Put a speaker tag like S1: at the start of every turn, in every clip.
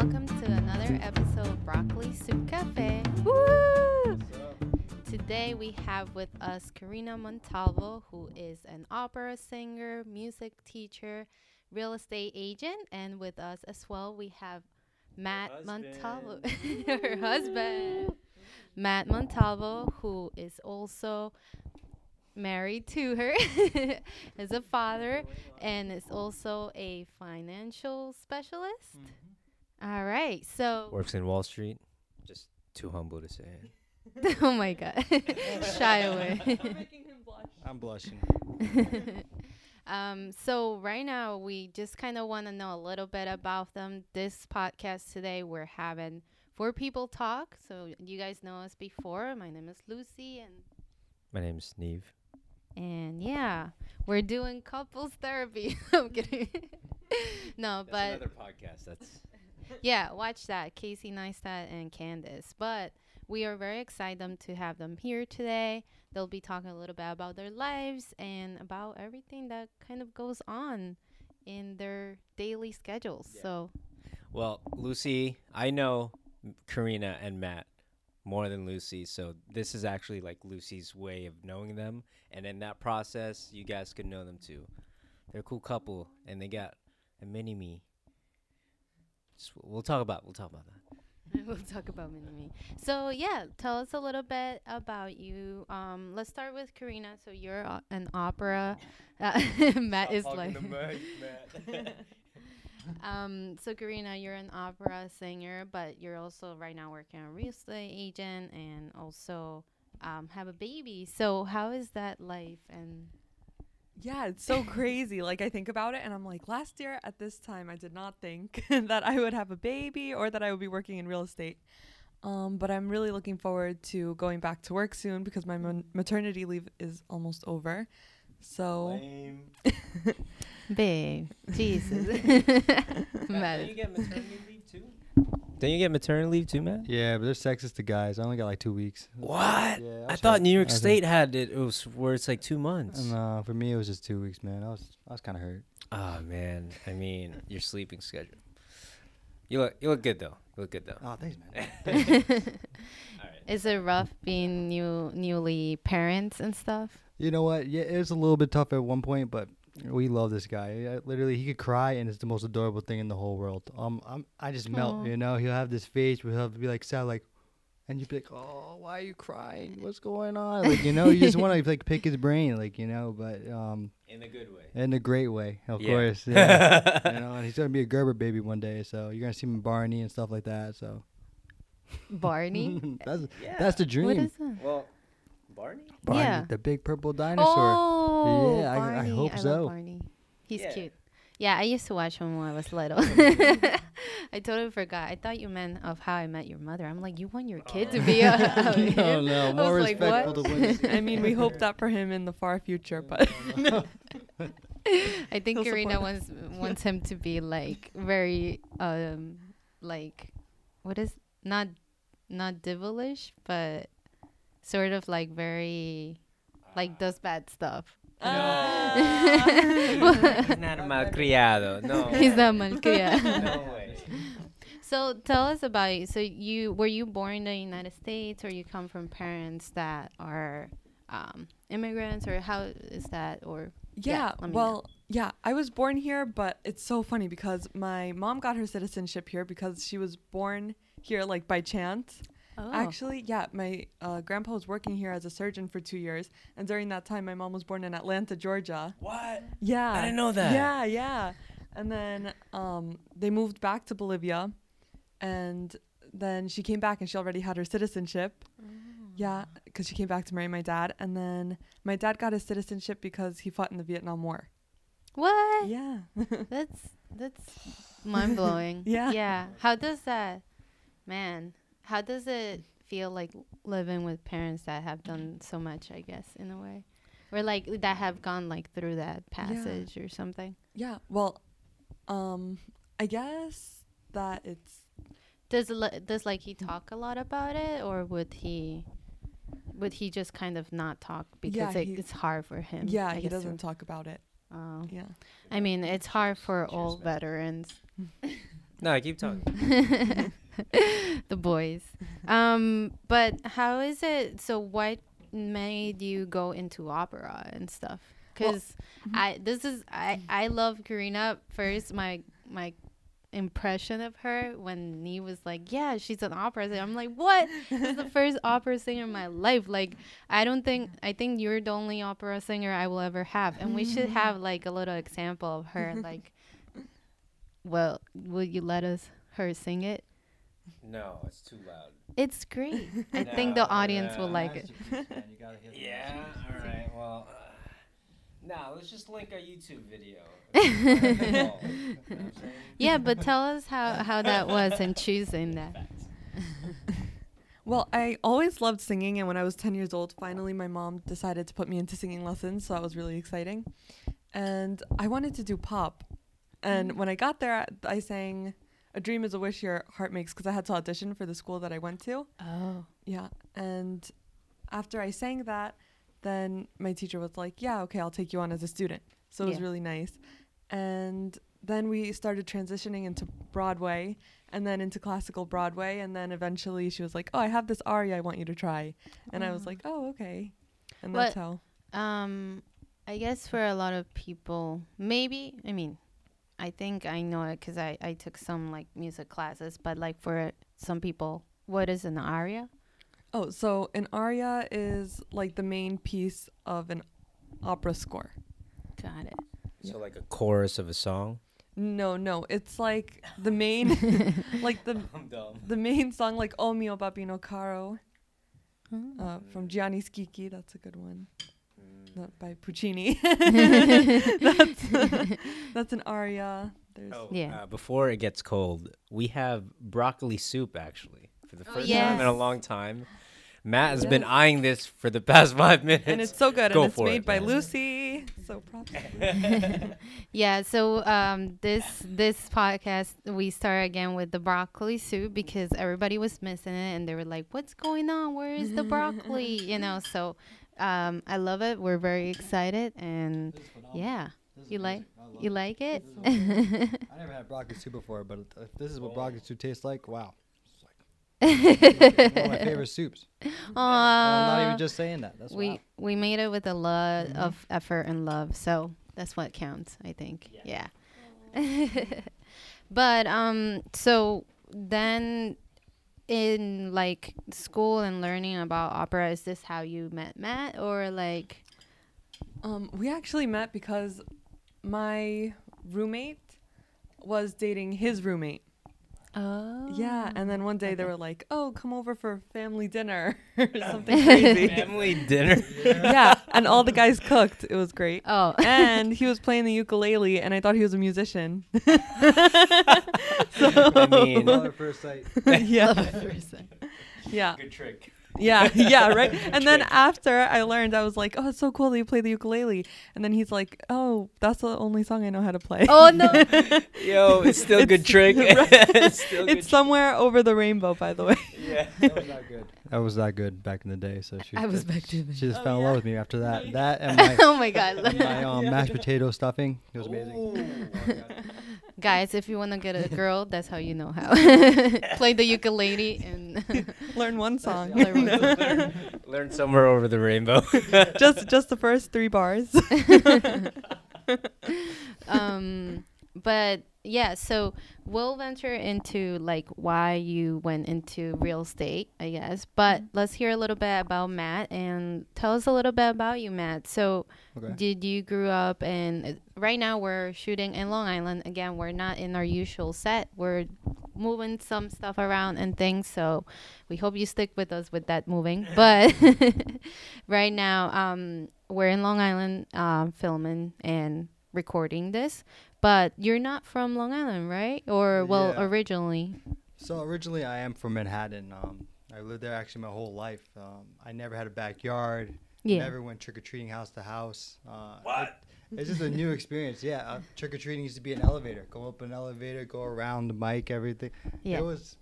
S1: welcome to another episode of Broccoli Soup Cafe. Woo! Today we have with us Karina Montalvo, who is an opera singer, music teacher, real estate agent, and with us as well we have Matt
S2: husband.
S1: Montalvo, her husband, Matt Montalvo, who is also married to her, is a father, and is also a financial specialist. Mm-hmm. All right, so
S2: Works in Wall Street. Just too humble to say it.
S1: oh my god, shy away.
S3: I'm blushing.
S1: um, so right now we just kind of want to know a little bit about them. This podcast today we're having four people talk. So you guys know us before. My name is Lucy, and
S2: My name is Neve.
S1: and yeah, we're doing couples therapy. I'm kidding. no, but
S2: another podcast. That's
S1: yeah, watch that. Casey Neistat and Candice. But we are very excited to have them here today. They'll be talking a little bit about their lives and about everything that kind of goes on in their daily schedules.
S2: Yeah.
S1: So,
S2: well, Lucy. I know Karina and Matt more than Lucy, so this is actually like Lucy's way of knowing them, and in that process, you guys could know them too. They're a cool couple, and they got a mini me. Just, we'll talk about we'll talk about that.
S1: we'll talk about Mini Me. So, yeah, tell us a little bit about you. Um, let's start with Karina. So, you're a- an opera. Uh, Matt is like. Um, so Karina, you're an opera singer, but you're also right now working on real estate agent and also um, have a baby. So how is that life? And
S4: Yeah, it's so crazy. Like I think about it and I'm like, last year at this time I did not think that I would have a baby or that I would be working in real estate. Um, but I'm really looking forward to going back to work soon because my mon- maternity leave is almost over. So
S1: babe, Jesus, Matt. is-
S2: get maternity leave too? Don't you get maternity leave too, man?
S3: Yeah, but they're sexist to guys. I only got like two weeks.
S2: What?
S3: Yeah,
S2: I
S3: was
S2: thought. New York
S3: I was
S2: State had it. It was where it's like two months.
S3: hurt. No, for me it was just two weeks, man. I was I was kind of hurt.
S2: Oh man, I mean your sleeping schedule. You look you look good though. You look good though.
S3: Oh, thanks, man.
S2: All right.
S1: is it rough being new newly parents and stuff?
S3: you know what? Yeah, it was a little bit tough at one point, but we love this guy. Yeah, literally, he could cry, and it's the most adorable thing in the whole world. Um, I'm, I just melt.
S1: Aw.
S3: You know, he'll have this face where he'll be like sad, like, and you'd be like, "Oh, why are you crying? What's going on?" Like, you know, you just want to like pick his brain, like, you know, but um,
S2: In a good way.
S3: in a great way, of
S2: Yeah.
S3: course. Yeah. you know, and he's gonna be a Gerber baby one day, so you're gonna see him in Barney and stuff like that. So
S1: Barney.
S3: that's
S2: Yeah.
S3: that's the dream.
S1: what is that?
S2: well, Barney.
S3: Barney,
S1: Yeah.
S3: the big purple dinosaur.
S1: Oh,
S3: Yeah, I- I hope
S1: love
S3: so.
S1: Barney. He's
S2: Yeah.
S1: cute. Yeah, I used to watch him when I was little. I totally forgot. I thought you meant of How I Met Your Mother. I'm like, you want your kid to be a, a
S3: no,
S1: him?
S3: no,
S1: I
S3: more
S1: was like,
S3: respectful
S1: what?
S3: to women.
S4: I mean, we hope that for him in the far future, but
S1: I think
S4: He'll
S1: Karina wants wants him to be like very um like what is not not devilish, but sort of like very like does bad stuff.
S2: He's not a malcriado. No.
S1: He's not malcriado.
S2: no way.
S1: So tell us about you. So you were you born in the United States, or you come from parents that are um, immigrants, or how is that? Or Yeah,
S4: yeah,
S1: let me know.
S4: well, yeah, I was born here, but it's so funny because my mom got her citizenship here because she was born here like by chance.
S1: Oh,
S4: Actually, yeah, my uh, grandpa was working here as a surgeon for two years, and during that time, my mom was born in Atlanta, Georgia.
S2: What?
S4: Yeah,
S2: I didn't know that.
S4: Yeah, yeah, and then um, they moved back to Bolivia, and then she came back, and she already had her citizenship. Yeah, because she came back to marry my dad, and then my dad got his citizenship because he fought in the Vietnam War.
S1: what?
S4: Yeah.
S1: That's that's mind blowing.
S4: Yeah.
S1: Yeah. How does that, man? How does it feel like living with parents that have done so much? I guess in a way, or like that have gone like through that passage or something.
S4: Yeah. Well, um, I guess that it's
S1: Does li- does like he talk a lot about it, or would he? Would he just kind of not talk because
S4: Yeah,
S1: it,
S4: he-
S1: it's hard for him?
S4: yeah,
S1: I
S4: he
S1: guess,
S4: doesn't talk about it.
S1: Oh.
S4: Yeah.
S1: I mean, it's hard for
S2: Cheers,
S1: all veterans.
S2: No, I keep talking.
S1: the boys. Um, but how is it? So, what made you go into opera and stuff?
S4: Well,
S1: Because I this is I I love Karina. First, my my impression of her when Nee was like, "Yeah, she's an opera singer." I'm like, "What? this is the first opera singer in my life." Like, I don't think I think you're the only opera singer I will ever have, and we should have like a little example of her. Like, well, will you let us her sing it?
S2: No, it's too loud.
S1: It's great. I think the audience
S2: yeah.
S1: will like it.
S2: Yeah. All right. Well. Uh, nah, let's just link our YouTube video. You know what I'm saying?
S1: Yeah, but tell us how, how that was in choosing that.
S4: Well, I always loved singing, and when I was 10 years old, finally my mom decided to put me into singing lessons, so that was really exciting. And I wanted to do pop. And when I got there, I- I sang A Dream is a Wish Your Heart Makes because I had to audition for the school that I went to.
S1: Oh.
S4: Yeah. And after I sang that, then my teacher was like, Yeah, okay, I'll take you on as a student. So it was really nice. And then we started transitioning into Broadway and then into classical Broadway. And then eventually she was like, Oh, I have this aria I want you to try. And I was
S1: Oh.
S4: like, Oh, okay. And
S1: What-
S4: that's how.
S1: Um, I guess for a lot of people, maybe, I mean, I think I know it because I, I took some like music classes, but like for some people, what is an aria?
S4: Oh, so an aria is like the main piece of an opera score.
S1: Got it.
S2: So like a chorus of a song.
S4: No, no, it's like the main, like the
S2: I'm dumb.
S4: the main song, like "O mio babbino caro"
S1: Hmm.
S4: uh, from Gianni Schicchi. That's a good one. Not by Puccini. that's that's an aria. There's
S2: Oh,
S1: Yeah.
S2: Uh, before it gets cold, we have broccoli soup actually for the
S1: Oh,
S2: first time in a long time. Matt has been eyeing this for the past five minutes.
S4: and it's so good,
S2: Go
S4: and it's made
S2: it,
S4: by
S2: man.
S4: Lucy. So props.
S1: Yeah, so um, this this podcast we start again with the broccoli soup because everybody was missing it and they were like, "What's going on? Where is the broccoli?" You know. So um, I love it. We're very excited and yeah, you like you like it.
S3: I never had broccoli soup before, but if this is what broccoli soup tastes like, wow. It's like one of my favorite soups. And I'm not even just saying that. That's
S1: we
S3: wow.
S1: we made it with a lot of effort and love so that's what counts i think yeah, but um so then in like school and learning about opera is this how you met matt or like
S4: Um, we actually met because my roommate was dating his roommate.
S1: Oh
S4: Yeah, and then one day they were like, "Oh, come over for family dinner or something crazy."
S2: family dinner.
S4: yeah, and all the guys cooked. It was great.
S1: oh
S4: And he was playing the ukulele, and I thought he was a musician.
S2: I mean,
S3: Love at first sight.
S4: yeah,
S1: Love at first sight.
S4: yeah,
S2: good trick.
S4: Yeah, yeah, right. And then after I learned, I was like, "Oh, it's so cool that you play the ukulele." And then he's like, "Oh, that's the only song I know how to play."
S1: oh no
S2: Yo, it's still a good trick. it's still
S4: it's somewhere over the rainbow, by the way.
S2: yeah.
S3: That was not good. That was that good back in the day. So she
S1: I was
S3: just-
S1: back to the-
S3: She just
S4: Oh,
S3: fell in
S4: yeah.
S3: love with me after that. That and my,
S1: oh my god
S3: and my um, mashed potato stuffing. It was amazing.
S1: guys if you want to get a girl that's how you know how play the ukulele and
S4: Learn one song.
S1: Learn one
S2: Learn somewhere over the rainbow.
S4: just just the first three bars.
S1: um but yeah so we'll venture into like why you went into real estate i guess but let's hear a little bit about matt and tell us a little bit about you matt. So
S3: Okay.
S1: did you grew up and right now we're shooting in long island. Again we're not in our usual set. We're moving some stuff around and things so we hope you stick with us with that moving. But right now um we're in long island um filming and recording this but you're not from long island right or well
S3: Yeah.
S1: originally
S3: So originally, I am from Manhattan. Um, I lived there actually my whole life. Um, I never had a backyard.
S1: yeah
S3: Never went trick or treating house to house. Uh, what? it's just a new experience. Yeah, uh, trick or treating used to be an elevator. Go up an elevator, go around the mic, everything.
S1: yeah
S3: It was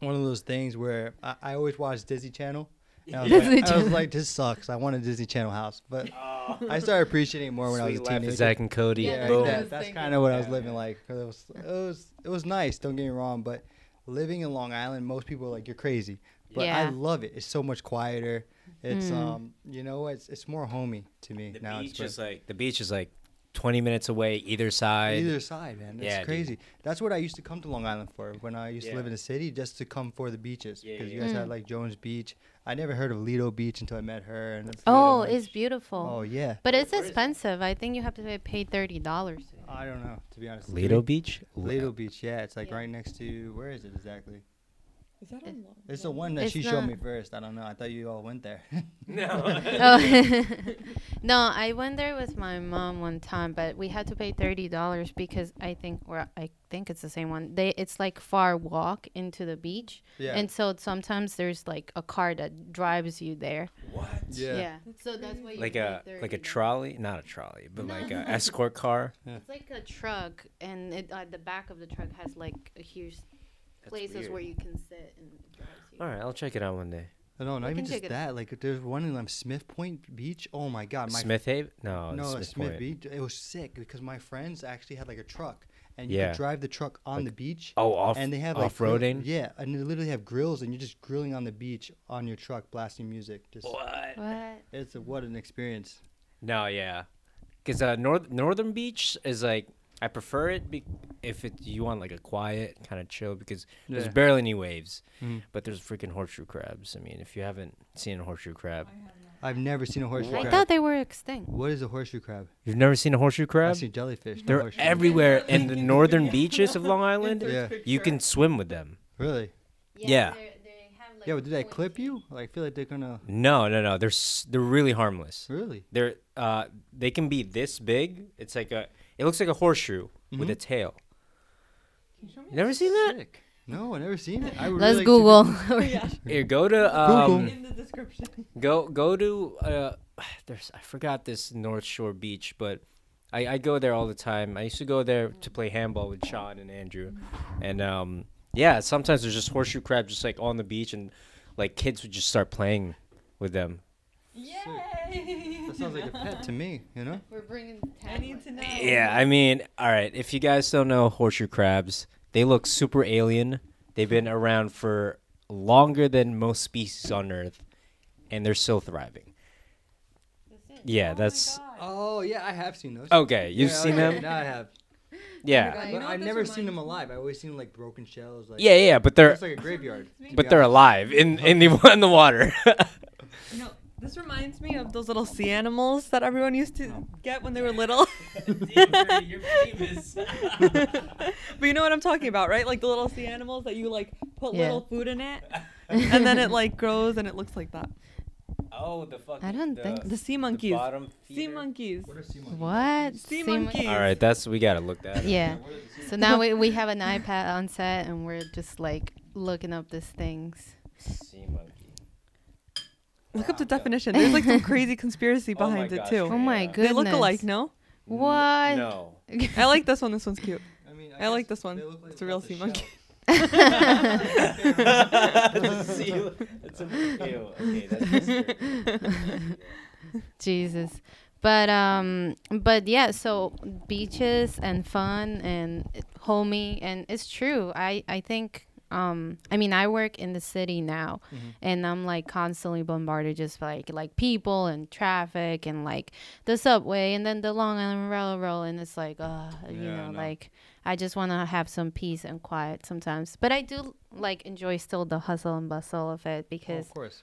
S3: one of those things where I, I always watched Disney Channel. And I was,
S1: Disney
S3: like, I was like, this sucks. I want a Disney Channel house, but
S2: Oh,
S3: I started appreciating it more when I was a
S2: Suite life of
S3: teenager.
S2: Zack and Cody.
S1: Yeah,
S3: Yeah,
S1: that's
S2: Boom.
S3: that- that's kind of what I was living
S2: like.
S3: like. 'cause it was, it was, it was nice. Don't get me wrong, but living in Long Island, most people are like, "You're crazy," but I love it. It's so much quieter. It's
S1: Mm.
S3: um, you know, it's it's more homey to me
S2: The
S3: now.
S2: beach
S3: it's
S2: is like the beach is like 20 minutes away either side.
S3: either side, man. It's
S2: Yeah, dude.
S3: crazy. That's what I used to come to Long Island for when I used to live in the city, just to come for the beaches.
S2: Yeah,
S3: Because
S2: yeah,
S3: you guys
S1: yeah.
S3: had
S1: Mm.
S3: like Jones Beach. I never heard of Lido Beach until I met her. And it's
S1: Oh,
S3: Lido
S1: it's
S3: Beach.
S1: beautiful.
S3: Oh yeah.
S1: But it's
S2: Where is it?
S1: expensive. I think you have to pay- pay thirty dollars.
S3: I don't know to be honest.
S2: Lido Beach?
S3: Lido Beach, yeah. It's like
S1: Yeah.
S3: right next to where is it exactly?
S4: Is that on
S3: It's the one that
S1: It's
S3: she showed me first. I don't know. I thought you all went there.
S2: No.
S1: Oh. no, I went there with my mom one time, but we had to pay thirty dollars because I think, or I think it's the same one. They, it's like far walk into the beach,
S3: yeah.
S1: and so sometimes there's like a car that drives you there.
S2: what?
S3: yeah.
S1: so that's why you
S2: Like
S1: pay
S2: a like a
S1: $30.
S2: trolley, not a trolley, but
S1: No.
S2: like a escort car.
S1: It's like a truck, and it, uh, the back of the truck has like a huge
S2: That's
S1: places
S2: weird.
S1: where you can sit and it drives you.
S2: All right, I'll check it out one day.
S3: No, no, not
S1: can
S3: even
S1: check
S3: just
S1: it
S3: that. Like there's one in um, Smith Point Beach. Oh my God, my
S2: Smith Haven? No,
S3: no
S2: Smith,
S3: Smith
S2: Point.
S3: Beach. It was sick because my friends actually had like a truck, and you
S2: Yeah.
S3: could drive the truck on
S2: Like
S3: the beach.
S2: Oh, off
S3: and they have like grill-
S2: off-roading.
S3: yeah, and they literally have grills, and you're just grilling on the beach on your truck, blasting music. Just
S2: What?
S1: What?
S3: it's a, what an experience.
S2: No, yeah, because uh, North Northern Beach is like I prefer it be- if it you want like a quiet kind of chill because there's barely any waves,
S3: Mhm.
S2: but there's freaking horseshoe crabs. I mean, if you haven't seen a horseshoe crab,
S3: I've never seen a horseshoe crab.
S1: I
S3: crab.
S1: thought they were extinct.
S3: what is a horseshoe crab?
S2: you've never seen a horseshoe crab?
S3: I've
S2: crab.
S3: seen jellyfish.
S2: They're
S3: horseshoe.
S2: everywhere in the northern beaches of Long Island.
S3: Yeah.
S2: You can swim with them.
S3: Really?
S2: Yeah.
S1: they're- they have, like,
S3: Yeah, but did they clip you? Like, I feel like they're gonna.
S2: No, no, no. They're s- they're really harmless.
S3: Really?
S2: They're uh they can be this big. It's like a it looks like a horseshoe with
S3: Mhm.
S2: a tail.
S4: Can you show me?
S2: Never seen that?
S3: No, I never seen it. I
S1: Let's
S3: really like to
S1: Google.
S4: yeah.
S2: Here, go to
S3: Google.
S2: um,
S4: In the description.
S2: go go to uh, there's I forgot this North Shore beach, but I, I go there all the time. I used to go there to play handball with Sean and Andrew, and um yeah, sometimes there's just horseshoe crabs just like on the beach, and like kids would just start playing with them.
S4: Yay!
S3: That sounds like a pet to me, you know?
S1: We're bringing.
S4: I need to know.
S2: Yeah, I mean, all right. If you guys don't know horseshoe crabs, they look super alien. They've been around for longer than most species on Earth, and they're still thriving. Yeah,
S4: Oh
S2: that's
S3: Oh, yeah, I have seen those.
S2: okay. You've
S3: Yeah,
S2: seen
S3: okay,
S2: them?
S3: Now I have.
S2: Yeah,
S4: God,
S3: But I've
S4: this
S3: never seen them alive. I always seen them like broken shells. Like,
S2: yeah, yeah. But they're
S3: It's like a graveyard.
S2: but they're alive in in the in the water.
S4: You know, this reminds me of those little sea animals that everyone used to oh. get when they were little.
S2: You're famous.
S4: but you know what I'm talking about, right? Like the little sea animals that you like put
S1: Yeah.
S4: little food in it, and then it like grows and it looks like that.
S2: oh, the fucking.
S1: I don't
S2: the,
S1: think
S4: The sea
S2: the
S4: monkeys.
S2: bottom
S4: Sea monkeys.
S3: What are sea monkeys?
S1: What?
S4: Sea
S1: Sea
S4: monkeys.
S2: All right, that's we gotta look that. up.
S1: Yeah.
S3: What are the sea
S1: So now we, we have an iPad on set and we're just like looking up these things.
S2: Sea monkey.
S4: Look up the definition. There's like some crazy conspiracy
S2: Oh my
S4: behind it
S2: gosh,
S4: too.
S1: Oh my
S2: Yeah.
S1: goodness.
S4: They look alike, no?
S1: What?
S2: No.
S4: I like this one. This one's cute.
S3: I mean,
S4: I like
S3: guess
S4: this one.
S3: they look like
S4: It's a real
S3: without
S4: sea
S3: the
S4: monkey.
S2: That's a seal. That's a ew. Okay, that's disturbing.
S1: Jesus. But um but yeah, so beaches and fun and it- homey and it's true. I I think um I mean I work in the city now
S3: Mhm.
S1: and I'm like constantly bombarded just like like people and traffic and like the subway and then the Long Island Railroad and it's like uh you
S3: Yeah,
S1: know
S3: know.
S1: like I just want to have some peace and quiet sometimes. But I do like enjoy still the hustle and bustle of it
S3: Oh,
S1: because
S3: of course.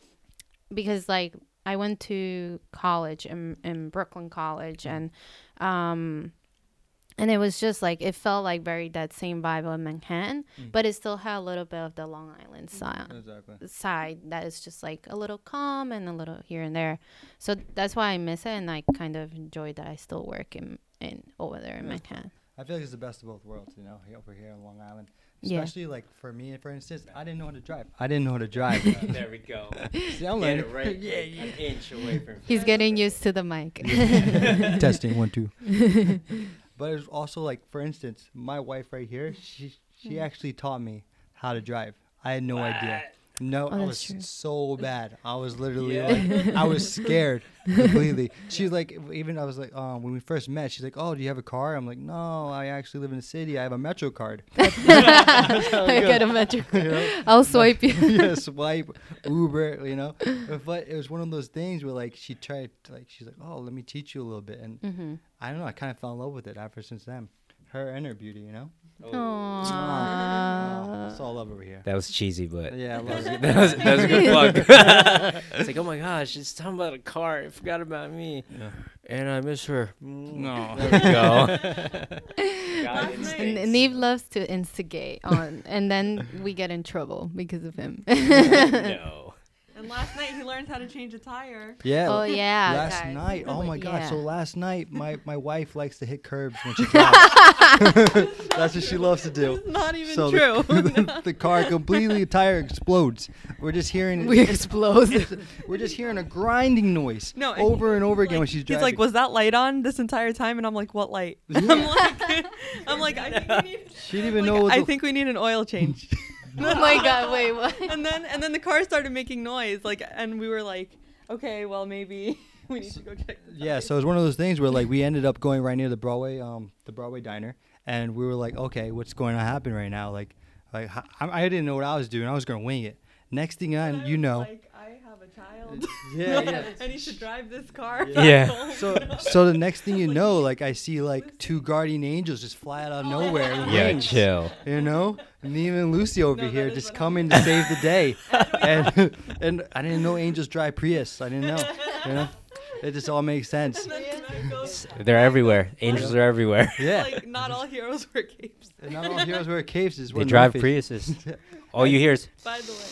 S1: because like I went to college in in Brooklyn College and um and it was just like it felt like very that same vibe of Manhattan,
S3: Mm.
S1: but it still had a little bit of the Long Island side
S3: Exactly.
S1: side that is just like a little calm and a little here and there. So that's why I miss it and I kind of enjoy that I still work in in over there in
S3: Yeah.
S1: Manhattan.
S3: I feel like it's the best of both worlds, you know, over here in Long Island.
S1: Yeah.
S3: Especially like for me, for instance, I didn't know how to drive. I didn't know how to drive.
S2: there we go.
S3: See, I'm
S2: Get
S3: learning.
S2: it right.
S3: yeah,
S2: like An inch away from.
S1: He's getting used to the mic.
S3: Testing one two. But it's also like, for instance, my wife right here, she she hmm. actually taught me how to drive. I had no idea. No,
S1: Oh,
S3: I was
S1: true.
S3: so bad. I was literally
S2: Yeah.
S3: like, I was scared completely. She was like, even I was like, um, when we first met, she's like, oh, do you have a car? I'm like, no, I actually live in the city. I have a Metro card.
S1: I got a metro.
S3: You know?
S1: I'll swipe you.
S3: yeah, swipe, Uber, you know. But it was one of those things where like she tried, to, like she's like, oh, let me teach you a little bit, and
S1: mm-hmm.
S3: I don't know. I kind of fell in love with it ever since then. Her and her beauty, you know. Oh.
S1: Aww.
S3: It's all love over here.
S2: That was cheesy, but
S3: Yeah,
S2: that was, that was, that was a good plug. it's like, oh my gosh, she's talking about a car. I forgot about me,
S3: Yeah.
S2: and I miss her.
S3: No.
S2: there we go. God,
S4: Last
S2: instincts.
S4: night-
S1: And Neve loves to instigate on, and then we get in trouble because of him.
S2: no.
S4: And last night he learned how to change a tire.
S3: Yeah.
S1: oh yeah.
S3: last
S1: guys.
S3: night. Oh my god.
S1: Yeah.
S3: So last night, my my wife likes to hit curbs when she drives. That's what she loves to do.
S4: It's not even
S3: So
S4: true.
S3: The, the car completely the tire explodes. We're just hearing
S1: we explode.
S3: we're just hearing a grinding noise
S4: No, and
S3: over and over again when she's
S4: He's
S3: driving.
S4: like, was that light on this entire time? And I'm like, what light? I'm like, I'm like, I think we need.
S3: she didn't even
S4: like,
S3: know what
S4: I
S3: the
S4: think we need an oil change.
S1: Oh my god! Wait, what?
S4: and then and then the car started making noise, like, and we were like, okay, well maybe we need to go check. The
S3: Yeah, so it was one of those things where like we ended up going right near the Broadway, um, the Broadway diner, and we were like, okay, what's going to happen right now? Like, like I didn't know what I was doing. I was gonna wing it. Next thing I, you know,
S4: like I have a child.
S3: yeah, yeah.
S4: and he should drive this car.
S2: Yeah.
S4: back home.
S3: So, so the next thing you know, like I see like two guardian angels just fly out of oh. nowhere. with
S2: Yeah,
S3: wings,
S2: chill.
S3: You know, and even Lucy over
S4: No, that
S3: here
S4: is
S3: just
S4: what
S3: coming to save the day, and and I didn't know angels drive Prius. I didn't know. You know, it just all makes sense.
S4: And then tonight goes,
S2: They're everywhere. Angels are everywhere.
S3: Yeah.
S4: Like not all heroes wear capes.
S3: And not all heroes wear capes. Is
S2: They drive Priuses. All you hear is.
S4: By the way.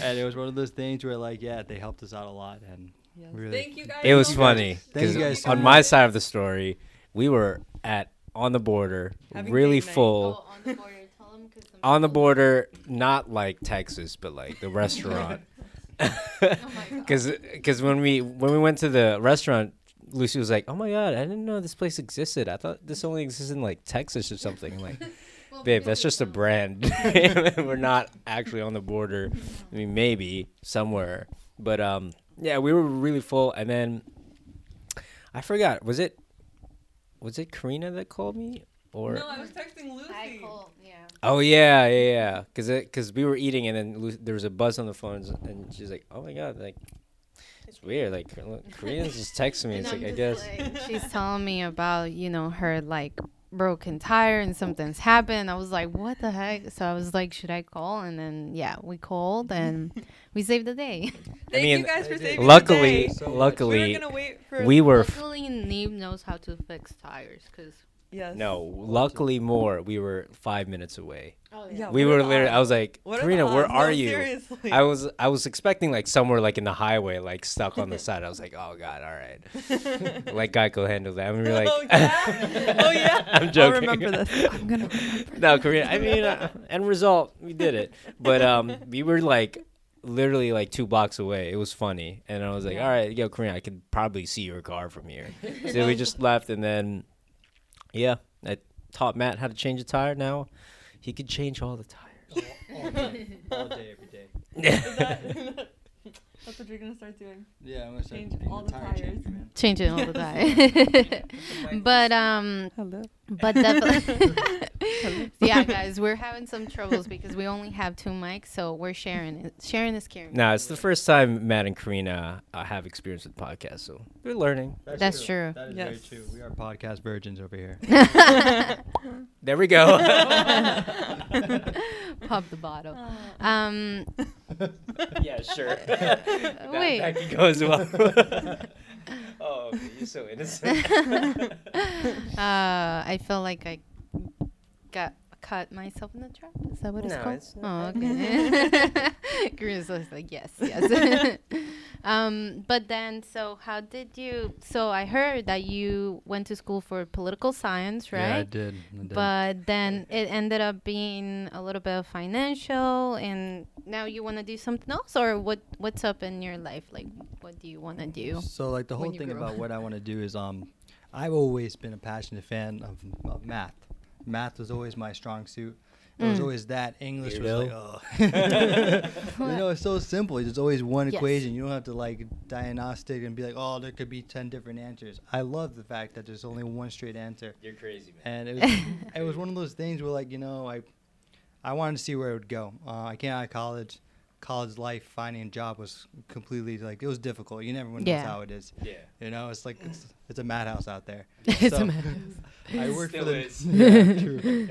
S3: and it was one of those things where like yeah they helped us out a lot and
S4: Yes.
S3: Really?
S4: Thank you guys.
S2: It was
S4: so
S2: funny.
S3: Thank you
S2: because
S3: guys so
S2: on
S3: much.
S2: my side of the story, we were at on the border,
S4: Having
S2: really full.
S1: Oh, on the border. Tell them 'cause some
S2: on the border, not like Texas, but like the restaurant.
S1: Oh.
S2: Because when we when we went to the restaurant, Lucy was like, "Oh my god, I didn't know this place existed. I thought this only existed in like Texas or something." I'm like,
S1: Well,
S2: babe, that's just a brand. we're not actually on the border. I mean, maybe somewhere, but um, yeah, we were really full, and then I forgot. Was it was it Karina that called me or?
S4: No, I was texting Lucy.
S1: I called. Yeah.
S2: Oh yeah, yeah, yeah. Cause it, cause we were eating and then Lu- there was a buzz on the phones and she's like, "Oh my god, like it's weird. Like look, Karina's just texting me. It's
S1: I'm
S2: like I guess
S1: like- she's telling me about you know her like broken tire and something's happened. I was like, what the heck? So I was like, should I call? And then yeah, we called and we saved the day.
S4: Thank
S2: mean,
S4: you guys for saving
S2: luckily,
S4: the day.
S3: So much.
S4: we
S2: luckily
S4: were gonna wait for
S2: we were f-
S1: Luckily, Neve knows how to fix tires because
S4: yes.
S2: no. Luckily, more. We were five minutes away.
S1: oh
S4: Yeah,
S2: we were
S4: the
S2: literally. I was like,
S4: What
S2: Karina, where are
S4: No,
S2: you?
S4: Seriously.
S2: I was I was expecting like somewhere like in the highway, like stuck on the side. I was like, oh god, all right. like Geico handled that. And we were like,
S4: oh yeah. Oh yeah.
S2: I'm joking.
S4: I'll remember this. I'm gonna.
S2: no, Korea. I mean, uh, end result, we did it. But um, we were like literally like two blocks away. It was funny, and I was like,
S1: Yeah.
S2: "All right, yo, Korea, I can probably see your car from here." so we just left, and then yeah, I taught Matt how to change a tire. Now he could change all the tires.
S3: all day, all day, every day.
S4: That, that's what you're gonna start doing.
S3: Yeah, I'm gonna start
S4: Change all
S3: a
S4: the
S3: tire
S4: tires.
S3: changer, man.
S1: changing all the time. but um,
S4: Hello.
S1: But definitely. yeah, guys, we're having some troubles because we only have two mics, so we're sharing it. Sharing is caring.
S2: No, it's the first time Matt and Karina uh, have experience with podcasts, so they're learning.
S1: That's true.
S3: That is very true. We are podcast virgins over here.
S2: There we go.
S1: Pop the bottle. Um,
S2: yeah, sure. that,
S1: Wait.
S2: that could go as well. Oh, you're so innocent.
S1: uh, I feel like I got caught myself in the trap. Is that what it's called?
S2: it's
S1: oh,
S2: not.
S1: okay. Chris like, yes, yes. um, but then, so how did you? So I heard that you went to school for political science, right?
S3: Yeah, I did. I did.
S1: But then it ended up being a little bit of financial, and now you want to do something else, or what? What's up in your life? Like, what do you want to do?
S3: So like the whole thing about what I want to do is um, I've always been a passionate fan of, of math. Math was always my strong suit, It was
S1: Mm.
S3: always that. English was like, oh. you know, it's so simple. There's always one
S1: Yes.
S3: equation. You don't have to like diagnostic and be like, oh, there could be ten different answers. I love the fact that there's only one straight answer.
S2: You're crazy, man.
S3: and it was it was one of those things where like you know I I wanted to see where it would go. Uh, I came out of college, college life finding a job was completely like it was difficult. You never knows
S1: Yeah.
S3: how it is.
S2: Yeah.
S3: You know, it's like it's, it's a madhouse out there.
S1: It's
S3: So,
S1: a madhouse.
S3: I worked for the
S2: is.
S3: yeah, true.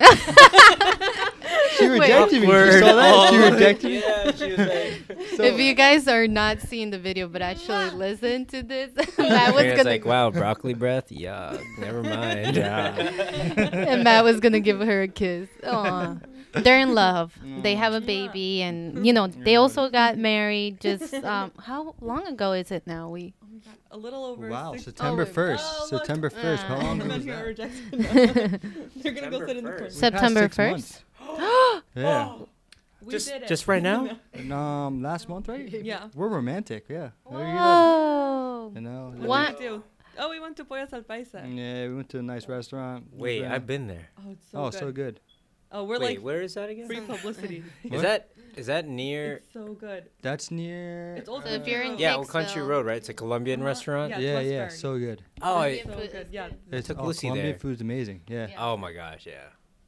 S3: she
S1: Wait.
S3: rejected me. You saw that? She rejected me.
S2: Yeah, she was like.
S3: So-
S1: if you guys are not seeing the video but actually listen to this, Matt was gonna
S2: like, wow, broccoli breath? Yeah, Never mind.
S1: and Matt was gonna give her a kiss. Aw. They're in love. They have a baby, and you know they also got married. Just um, how long ago is it now? We
S4: Oh my God, a little over.
S3: Wow,
S4: six-
S3: September first.
S4: Oh, look.
S3: September first. How
S1: Ah.
S3: long ago
S4: men
S3: was
S4: who are
S3: that?
S4: They're gonna go
S2: September
S4: sit in the
S2: 1st.
S4: corner.
S3: We passed
S1: September
S3: six
S1: first.
S3: months. Yeah.
S4: We
S2: Just-
S4: did it.
S2: just right now?
S3: And, um, last month, right?
S4: Yeah.
S3: We're romantic. Yeah. There you.
S1: Whoa!
S3: You know.
S4: What
S1: What?
S4: did? Oh, we went to Pollo al Paisa.
S3: Yeah, we went to a nice restaurant.
S2: Wait,
S3: very
S2: I've been there.
S4: Oh, it's so
S3: oh,
S4: good.
S3: so good.
S4: Oh, we're
S2: Wait,
S4: like
S2: where is that again?
S4: free publicity.
S2: Is
S3: What?
S2: that is that near?
S4: it's so good.
S3: That's near.
S4: It's also
S1: So if you're in
S2: Yeah, Old Country Road, right? It's a Colombian
S4: Uh-huh,
S2: restaurant.
S4: yeah.
S3: yeah, yeah,
S4: Westbury.
S3: so good.
S2: Oh, I,
S1: Colombian
S4: So
S1: food
S4: good,
S1: is
S4: yeah.
S1: good.
S3: It's
S2: took
S3: oh,
S2: Lucy
S3: Colombian
S2: there.
S3: food's amazing. Yeah.
S1: Yeah.
S2: oh my gosh, yeah.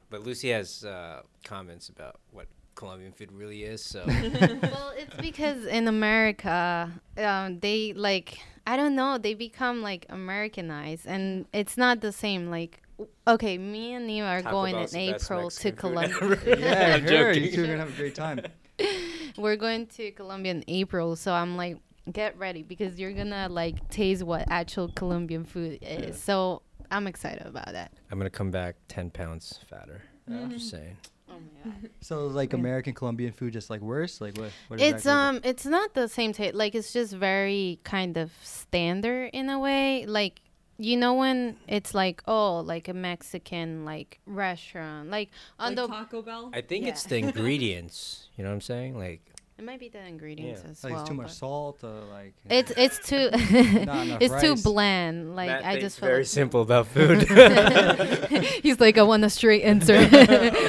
S2: But Lucy has uh, comments about what Colombian food really is. So
S1: well, it's because in America, um, they like I don't know, they become like Americanized, and it's not the same. Like, w- okay, me and Neva are
S2: Taco
S1: going
S2: Bell's
S1: in
S2: the best
S1: April to
S2: Mexican food
S1: Colombia.
S2: ever.
S3: Yeah, I
S2: I'm
S3: heard.
S2: joking.
S3: You two are gonna have a great time.
S1: We're going to Colombia in April, so I'm like, get ready because you're gonna like taste what actual Colombian food is. So I'm excited about that.
S2: I'm gonna come back ten pounds fatter. I'm just saying.
S1: Oh my god.
S3: So like
S1: Yeah.
S3: American Colombian food, just like worse. Like what? what
S1: It's
S3: exactly is
S1: um it's not the same taste. Like it's just very kind of standard in a way. Like you know when it's like oh like a Mexican like restaurant like on
S4: like
S1: the
S4: Taco Bell.
S2: I think it's the ingredients. You know what I'm saying? Like
S1: it might be the ingredients
S2: Yeah.
S1: as
S3: Like
S1: well.
S3: it's too much salt or like.
S1: It's it's too
S3: Not enough
S1: it's too bland. Like
S2: Matt
S1: I
S2: thinks
S1: just feel
S2: very
S1: like-
S2: simple about food.
S1: He's like I want a straight answer.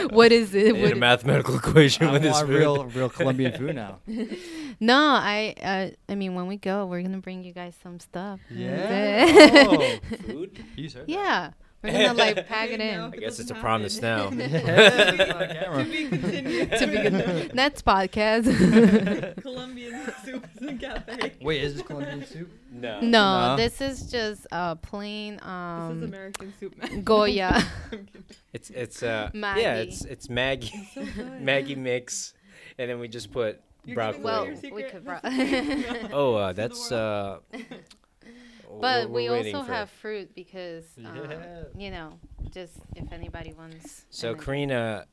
S1: what is it?
S2: I
S1: What
S2: a mathematical equation
S3: I
S2: with this food.
S3: real, real Colombian food now.
S1: no, I uh, I mean when we go, we're gonna bring you guys some stuff.
S3: Yeah. oh,
S2: Food?
S3: you said.
S1: yeah, we're gonna like pack it in.
S2: I guess it's a promise now.
S4: happen. To be continued.
S1: To be good. Next podcast.
S4: Colombian soups and cafe.
S3: Wait, is this Colombian soup?
S2: no.
S1: no,
S3: No.
S1: this is just uh plain Um,
S4: this is
S1: um
S4: American soup. man.
S1: Goya.
S2: It's it's uh yeah,
S1: Maggi.
S2: it's it's
S4: Maggi so.
S2: Maggi mix, and then we just put
S4: You're
S2: broccoli.
S1: Well, we could
S4: That's
S1: bro-
S2: oh, uh, that's uh.
S1: But
S2: we're-
S1: we
S2: we're waiting
S1: also
S2: for-
S1: have fruit because um,
S3: Yeah.
S1: you know, just if anybody wants.
S2: So Karina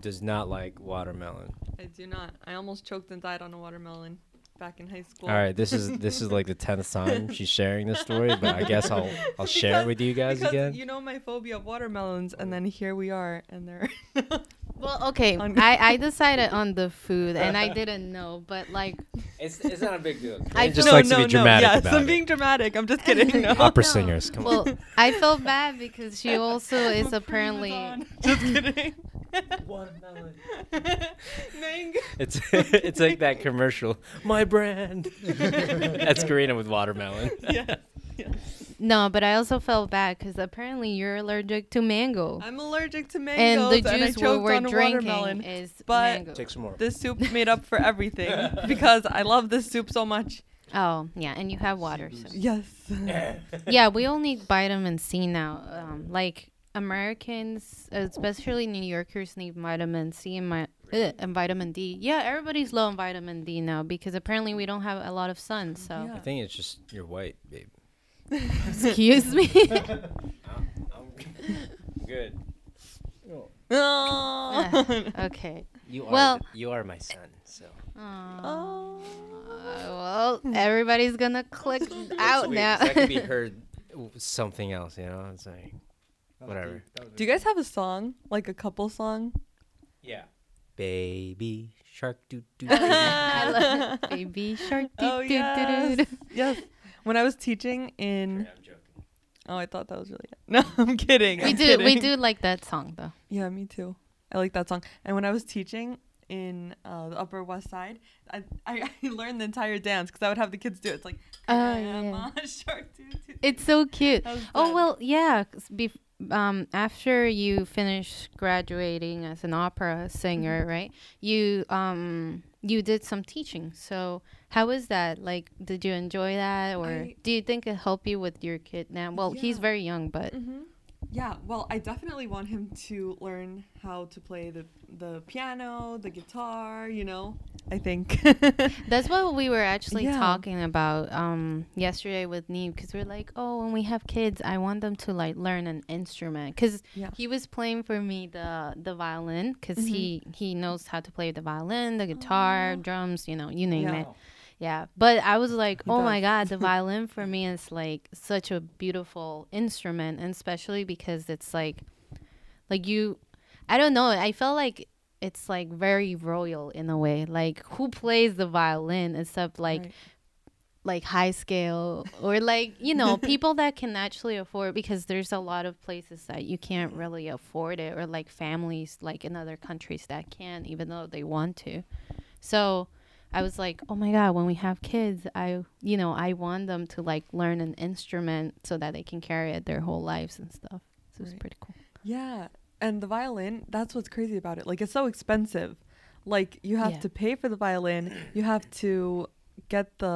S2: does not like watermelon.
S4: I do not. I almost choked and died on a watermelon back in high school.
S2: All right, this is this is like the tenth time she's sharing this story, but I guess I'll I'll share it with you guys again.
S4: You know my phobia of watermelons, and then here we are, and they're.
S1: Well, okay,
S4: On-
S1: I I decided on the food and I didn't know, but like
S2: It's it's not a big deal.
S1: I
S2: just
S1: feel-
S2: likes to be dramatic
S4: Yes,
S2: about
S4: I'm
S2: it.
S4: being dramatic. I'm just kidding. No.
S2: Opera
S1: No.
S2: singers, come on.
S1: well, I felt bad because she also is apparently.
S4: Just kidding.
S2: Watermelon.
S4: Mango.
S2: It's it's like that commercial. My brand. That's Karina with watermelon.
S4: yes. yes.
S1: No, but I also felt bad because apparently you're allergic to mango.
S4: I'm allergic to mango.
S1: and
S4: mangoes,
S1: the
S4: and, I
S1: juice we
S4: choked
S1: we're
S4: on a
S1: drinking
S4: watermelon.
S1: is
S4: but-
S1: mango.
S2: Take some more.
S4: This soup made up for everything because I love this soup so much.
S1: Oh, yeah, and you have water. So.
S4: Yes.
S1: yeah, we all need vitamin C now. Um, like Americans, especially New Yorkers, need vitamin C and, my, ugh, and vitamin D. Yeah, everybody's low on vitamin D now because apparently we don't have a lot of sun. So,
S4: Yeah.
S2: I think it's just you're white, babe.
S1: excuse me.
S2: I'm good.
S4: Oh.
S1: okay.
S2: You are
S1: Well-
S2: the- you are my son. So
S1: Aw. well, everybody's gonna click out
S2: Sweet,
S1: now.
S2: 'cause that could be heard something else. You know, it's like Whatever.
S4: Do you guys have a song, like a couple song?
S2: yeah. Baby shark doo doo.
S1: I love it. Baby shark.
S4: Oh
S1: doo, doo, doo, doo,
S4: yes,
S1: doo.
S4: yes. When I was teaching in
S2: I'm joking.
S4: Oh, I thought that was really. No, I'm kidding.
S1: we
S4: I'm
S1: do we
S4: kidding.
S1: do like that song though.
S4: Yeah, me too. I like that song. And when I was teaching in uh, the Upper West Side, I, I, I learned the entire dance because I would have the kids do it. It's like,
S1: Oh,
S4: grandma shark doo doo.
S1: It's so cute.
S4: That was
S1: Oh
S4: fun.
S1: well, yeah. 'cause Bef- um, after you finish graduating as an opera singer,
S4: Mm-hmm.
S1: right? You um you did some teaching. So how was that? Like, did you enjoy that, or
S4: I-
S1: do you think it helped you with your kid now? Well, he's very young, but
S4: hmm Yeah, well, I definitely want him to learn how to play the the piano, the guitar. You know, I think.
S1: That's what we were actually
S4: Yeah.
S1: talking about um, yesterday with Neve because we're like, oh, when we have kids, I want them to like learn an instrument because
S4: Yeah.
S1: he was playing for me the the violin because
S4: Mhm.
S1: he he knows how to play the violin, the guitar,
S4: Aw.
S1: drums, you know, you name
S4: Yeah.
S1: it. Yeah, but I was like, oh my god, the violin for me is like such a beautiful instrument, and especially because it's like, like you, I don't know, I felt like it's like very royal in a way. Like who plays the violin except like
S4: Right.
S1: like high scale or like you know people that can actually afford because there's a lot of places that you can't really afford it or like families like in other countries that can even though they want to so i was like oh my god when we have kids i you know i want them to like learn an instrument so that they can carry it their whole lives and stuff so it's pretty cool
S4: Yeah, and the violin, that's what's crazy about it. Like it's so expensive. Like you have
S1: Yeah.
S4: to pay for the violin, you have to get the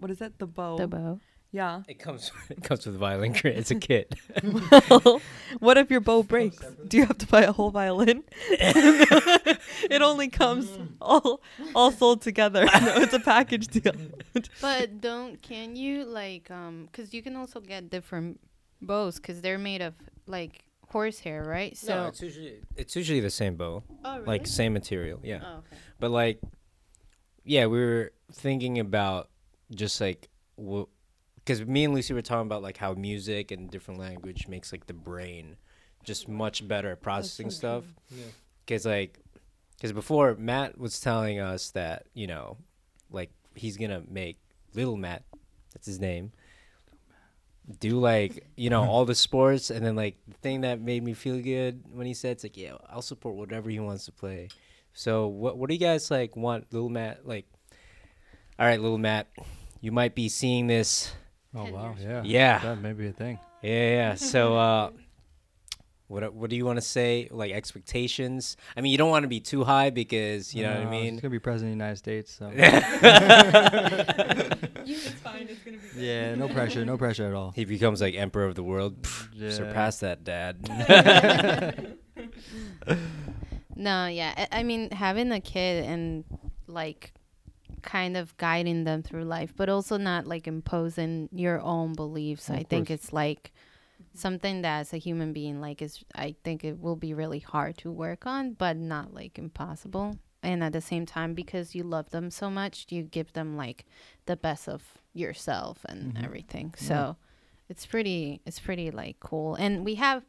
S4: what is it? The bow.
S1: the bow
S4: Yeah.
S2: It comes it comes with a violin kit. It's a kit.
S4: Well, what if your bow breaks? Do you have to buy a whole violin? it only comes all all sold together. No, it's a package deal.
S1: but don't can you like um because you can also get different bows because they're made of like horsehair right so
S2: no, it's usually it's usually the same bow,
S1: oh,
S2: like same material. Yeah.
S1: oh, okay.
S2: But like, yeah, we were thinking about just like, because me and Lucy were talking about like how music and different language makes like the brain just much better at processing
S4: so
S2: stuff.
S4: true.
S2: Because like, because before Matt was telling us that you know, like he's gonna make little Matt, that's his name. Do like you know all the sports, and then like the thing that made me feel good when he said it's like yeah I'll support whatever he wants to play. So what what do you guys like want little Matt like? All right, little Matt, you might be seeing this.
S3: Oh
S1: Ten
S3: wow, yeah.
S2: Yeah.
S3: That may be a thing.
S2: Yeah, yeah. So uh, what what do you want to say? Like expectations? I mean, you don't want to be too high because you know what I mean.
S3: It's gonna be president of the United States, so
S4: it's fine. It's gonna be.
S3: yeah, no pressure, no pressure at all.
S2: He becomes like emperor of the world. Pff,
S3: Yeah.
S2: Surpass that, dad.
S1: no yeah I, I mean having a kid and like kind of guiding them through life but also not like imposing your own beliefs
S3: Of
S1: i think
S3: course.
S1: it's like something that as a human being like is i think it will be really hard to work on but not like impossible and at the same time because you love them so much you give them like the best of yourself and
S3: Mhm.
S1: everything
S3: Yeah.
S1: so it's pretty it's pretty like cool and we have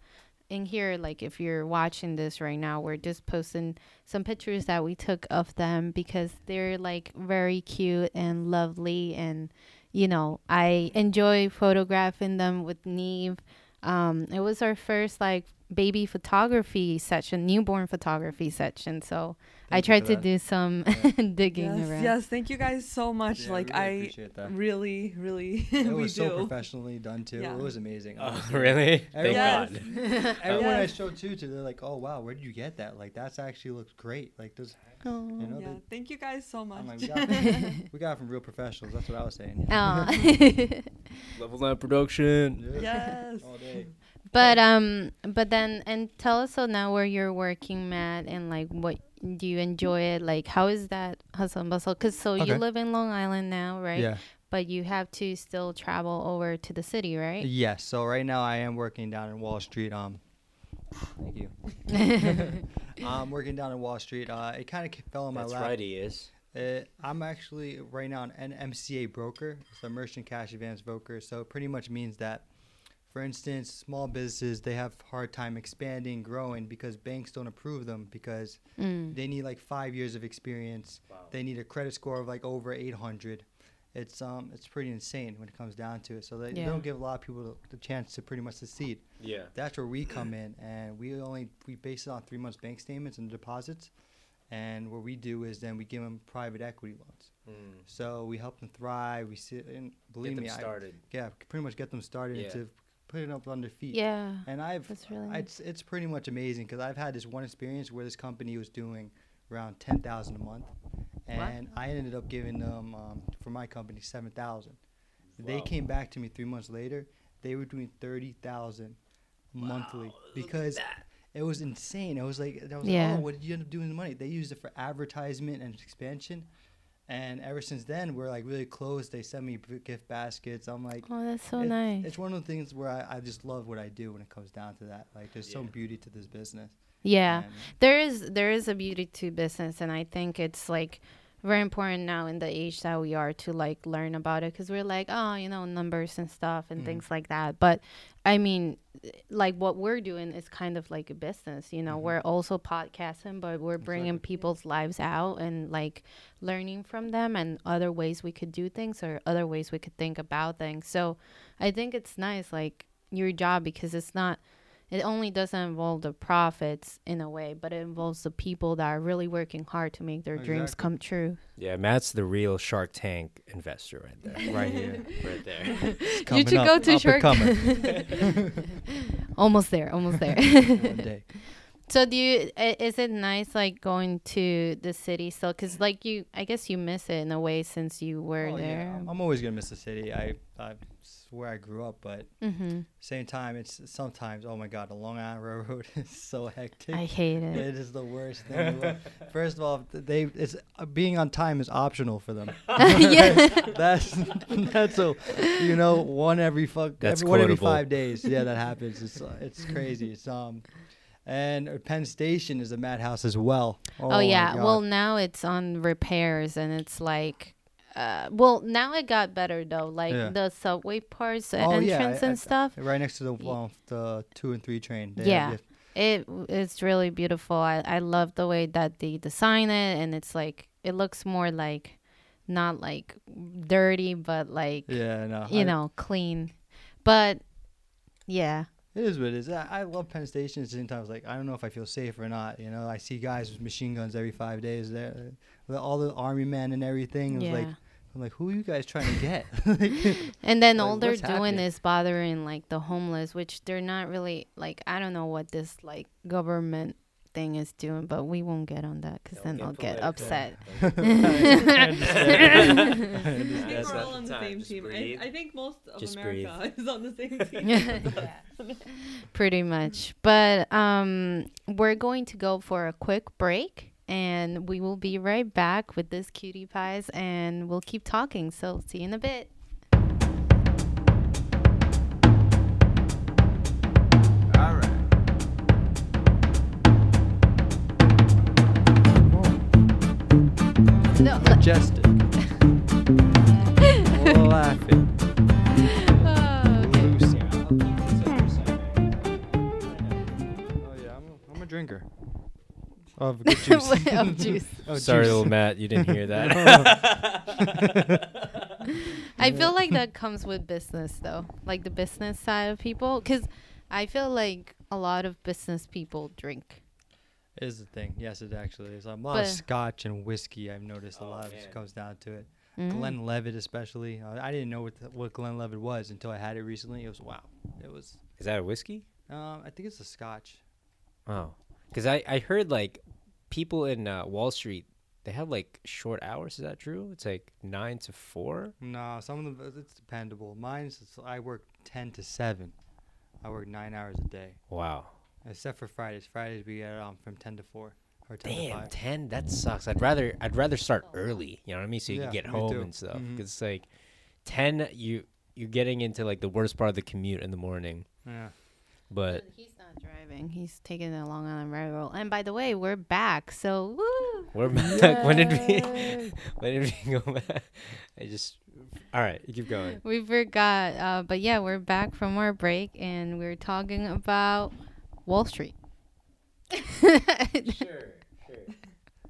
S1: in here like if you're watching this right now we're just posting some pictures that we took of them because they're like very cute and lovely and you know i enjoy photographing them with neve. Um it was our first like baby photography section newborn photography section so
S3: Thank you
S1: tried to
S3: that.
S1: do some digging
S4: Yes,
S1: around
S4: yes. Thank you guys so much.
S3: Yeah,
S4: like
S3: really
S4: I
S3: appreciate that.
S4: really, really,
S3: It
S4: we
S3: was
S4: do.
S3: so professionally done too.
S4: Yeah.
S3: It was amazing.
S2: oh,
S3: honestly.
S2: really? Thank
S3: Everyone-
S2: God.
S3: Everyone I showed too to, they're like, "Oh wow, where did you get that? Like that's actually looks great. Like does
S1: Aw.
S3: you know
S4: yeah,
S3: they-
S4: thank you guys so much.
S3: Like, we, got from, we got from real professionals. That's what I was saying.
S1: Aw.
S2: Level nine production.
S3: Yeah.
S4: yes.
S3: All day.
S1: But um, but then and tell us so now where you're working, Matt, and like what do you enjoy it? Like how is that hustle and bustle? Cause so you live in Long Island now, right?
S3: Yeah.
S1: But you have to still travel over to the city, right?
S3: Yes. So right now I am working down in Wall Street. Um, thank you. I'm working down in Wall Street. Uh, it kind of fell on my
S2: That's
S3: lap.
S2: right. He is.
S3: Uh, I'm actually right now an MCA broker. It's a merchant cash advance broker. So it pretty much means that, for instance, small businesses they have hard time expanding, growing because banks don't approve them because
S1: Mm.
S3: they need like five years of experience. They need a credit score of like over 800, it's um it's pretty insane when it comes down to it. So they, they don't give a lot of people the, the chance to pretty much succeed.
S2: Yeah.
S3: That's where we come in, and we only we base it on three months bank statements and deposits. And what we do is then we give them private equity loans. So we help them thrive. We sit and believe
S2: Get them
S3: me, I,
S2: started.
S3: yeah, pretty much get them started
S2: Yeah.
S3: into putting up on their feet.
S1: Yeah.
S3: And I've
S1: That's really
S3: I-
S1: nice.
S3: it's it's pretty much amazing because I've had this one experience where this company was doing around ten thousand a month, and I ended up giving them um, for my company seven thousand. They came back to me three months later. They were doing thirty thousand monthly because it was insane. I was like, I was
S1: Yeah.
S3: like, oh, what did you end up doing with the money? They used it for advertisement and expansion. And ever since then, we're like really close. They send me gift baskets. I'm like,
S1: Oh, that's so
S3: it-
S1: nice.
S3: it's one of the things where I, I just love what I do when it comes down to that. Like, there's some beauty to this business.
S1: Yeah.
S3: And
S1: there is there is a beauty to business and i think it's like very important now in the age that we are to like learn about it because we're like oh you know numbers and stuff and
S3: Mhm.
S1: things like that but i mean like what we're doing is kind of like a business you know
S3: Mhm.
S1: we're also podcasting but we're bringing
S3: Exactly.
S1: people's lives out and like learning from them and other ways we could do things or other ways we could think about things so i think it's nice like your job because it's not it only doesn't involve the profits in a way, but it involves the people that are really working hard to make their dreams come true.
S2: Yeah, Matt's the real Shark Tank investor right there.
S3: right here.
S2: right there.
S1: you should
S3: up,
S1: go to Shark.
S3: Tank.
S1: almost there, almost there.
S3: One day.
S1: so do you? Is it nice like going to the city still? Cause like you, I guess you miss it in a way since you were
S3: Oh,
S1: there.
S3: I'm- I'm always gonna miss the city. I, I it's where I grew up, but
S1: mm-hmm.
S3: same time, it's sometimes. Oh my God, the Long Island Railroad is so hectic.
S1: I hate it.
S3: It is the worst thing. in the world. First of all, they it's uh, being on time is optional for them.
S1: yeah.
S3: that's that's a you know one every fuck
S2: That's
S3: every, one every five days. Yeah, that happens. It's uh, it's crazy. It's um, and uh, Penn Station is a madhouse as well.
S1: Oh,
S3: my
S1: yeah. Well, now it's on repairs and it's like uh well, now it got better though. Like
S3: Yeah.
S1: the subway parts uh,
S3: Oh, yeah,
S1: entrance
S3: I-
S1: and stuff.
S3: right next to the well, the two and three train. They
S1: Yeah.
S3: have
S1: It it's really beautiful. I I love the way that they design it and it's like it looks more like not like dirty but like
S3: yeah, no,
S1: you
S3: I-
S1: know, clean. But yeah.
S3: It is what it is. I, I love Penn Station. At the same time, it's like I don't know if I feel safe or not. You know, I see guys with machine guns every five days there, all the army men and everything. It was
S1: Yeah.
S3: like I'm like, who are you guys trying to get?
S1: And then
S3: Like,
S1: all they're doing
S3: happening?
S1: is bothering like the homeless, which they're not really like. I don't know what this like government thing is doing, but we won't get on that because then I'll
S2: get
S1: get upset.
S4: I think we're all on the same team. I. I think most of
S2: Just
S4: America is on the same team.
S1: Yeah. Pretty much, but um, we're going to go for a quick break. And we will be right back with this cutie pies, and we'll keep talking. So, see you in a bit.
S2: All right.
S1: No,
S3: Majestic. Laughing.
S1: oh, okay.
S3: Lucy. Oh yeah, I'm a, I'm a drinker. Of good juice.
S1: Of juice.
S3: Of
S2: Sorry,
S3: juice.
S2: little Matt, you didn't hear that.
S1: I feel like that comes with business though, like the business side of people, because I feel like a lot of business people drink.
S3: Is the thing. Yes, it actually is. Um, a lot
S1: But-
S3: of scotch and whiskey. I've noticed a
S2: Oh,
S3: lot of it
S2: man.
S3: comes down to it.
S1: Mm.
S3: Glenlivet, especially. Uh, I didn't know what the, what Glenlivet was until I had it recently. It was wow. It was.
S2: Is that a whiskey?
S3: Um, I think it's a scotch.
S2: Oh, because I I heard like people in uh, Wall Street they have like short hours. Is that true? It's like nine to four.
S3: No, some of them it's dependable. Mine's it's, I work ten to seven. I work nine hours a day,
S2: Wow.
S3: except for Fridays. Fridays we get um from ten to four or ten to
S2: Damn,
S3: five.
S2: ten. That sucks. I'd rather I'd rather start early. You know what I mean? So you
S3: Yeah,
S2: can get home
S3: too.
S2: and stuff.
S3: Mhm.
S2: 'Cause it's like ten. You you're getting into like the worst part of the commute in the morning.
S3: Yeah.
S2: But
S1: he's not driving; he's taking it along on the railroad. And by the way, we're back. So woo!
S2: we're back. when did we when did we go back? I just all right. Keep going.
S1: We forgot, uh, but yeah, we're back from our break, and we're talking about Wall Street.
S2: sure, sure.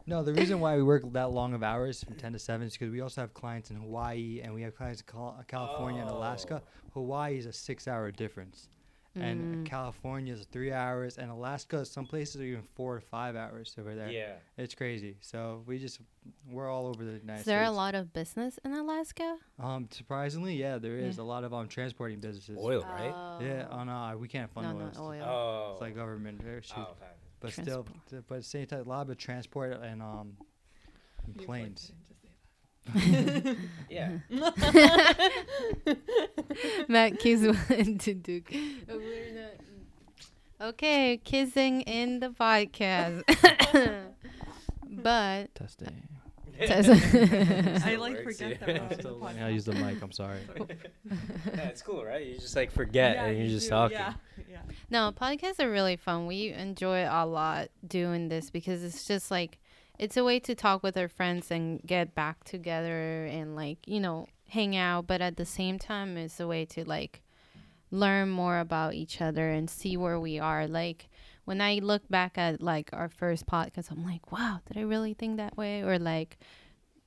S3: No, the reason why we work that long of hours from 10 to 7 is because we also have clients in Hawaii and we have clients in Cal- California and Alaska. Hawaii is a six hour difference. And
S1: Mm.
S3: California is three hours, and Alaska, some places are even four or five hours over there.
S2: Yeah.
S3: It's crazy. So we just, we're all over the United
S1: Is there a lot of business in Alaska?
S3: Um, surprisingly, yeah, there is
S1: Yeah.
S3: a lot of um transporting businesses.
S2: Oil, right?
S3: Yeah, on uh, we can't fund
S1: no,
S3: oil.
S1: not
S3: It's-
S1: oil.
S2: Oh.
S3: It's like government shoot.
S2: Oh, okay.
S3: but still,
S1: Transport.
S3: t- but at the same time, a lot of transport and um, and planes.
S2: Yeah.
S1: Matt kiss one to Duke. Uh, Okay, kissing in the podcast. but
S3: Testing.
S4: I like
S2: Works,
S4: forget
S2: yeah.
S4: that we're on
S3: I'm still learning how to use the mic. I'm sorry.
S2: yeah, it's cool, right? You just like forget and
S4: you
S2: you're just
S4: do,
S2: talking.
S4: Yeah, yeah.
S1: no, podcasts are really fun. We enjoy a lot doing this because it's just like it's a way to talk with our friends and get back together and like, you know, hang out, but at the same time it's a way to like learn more about each other and see where we are. Like when I look back at like our first podcast, I'm like, wow, did I really think that way? Or like,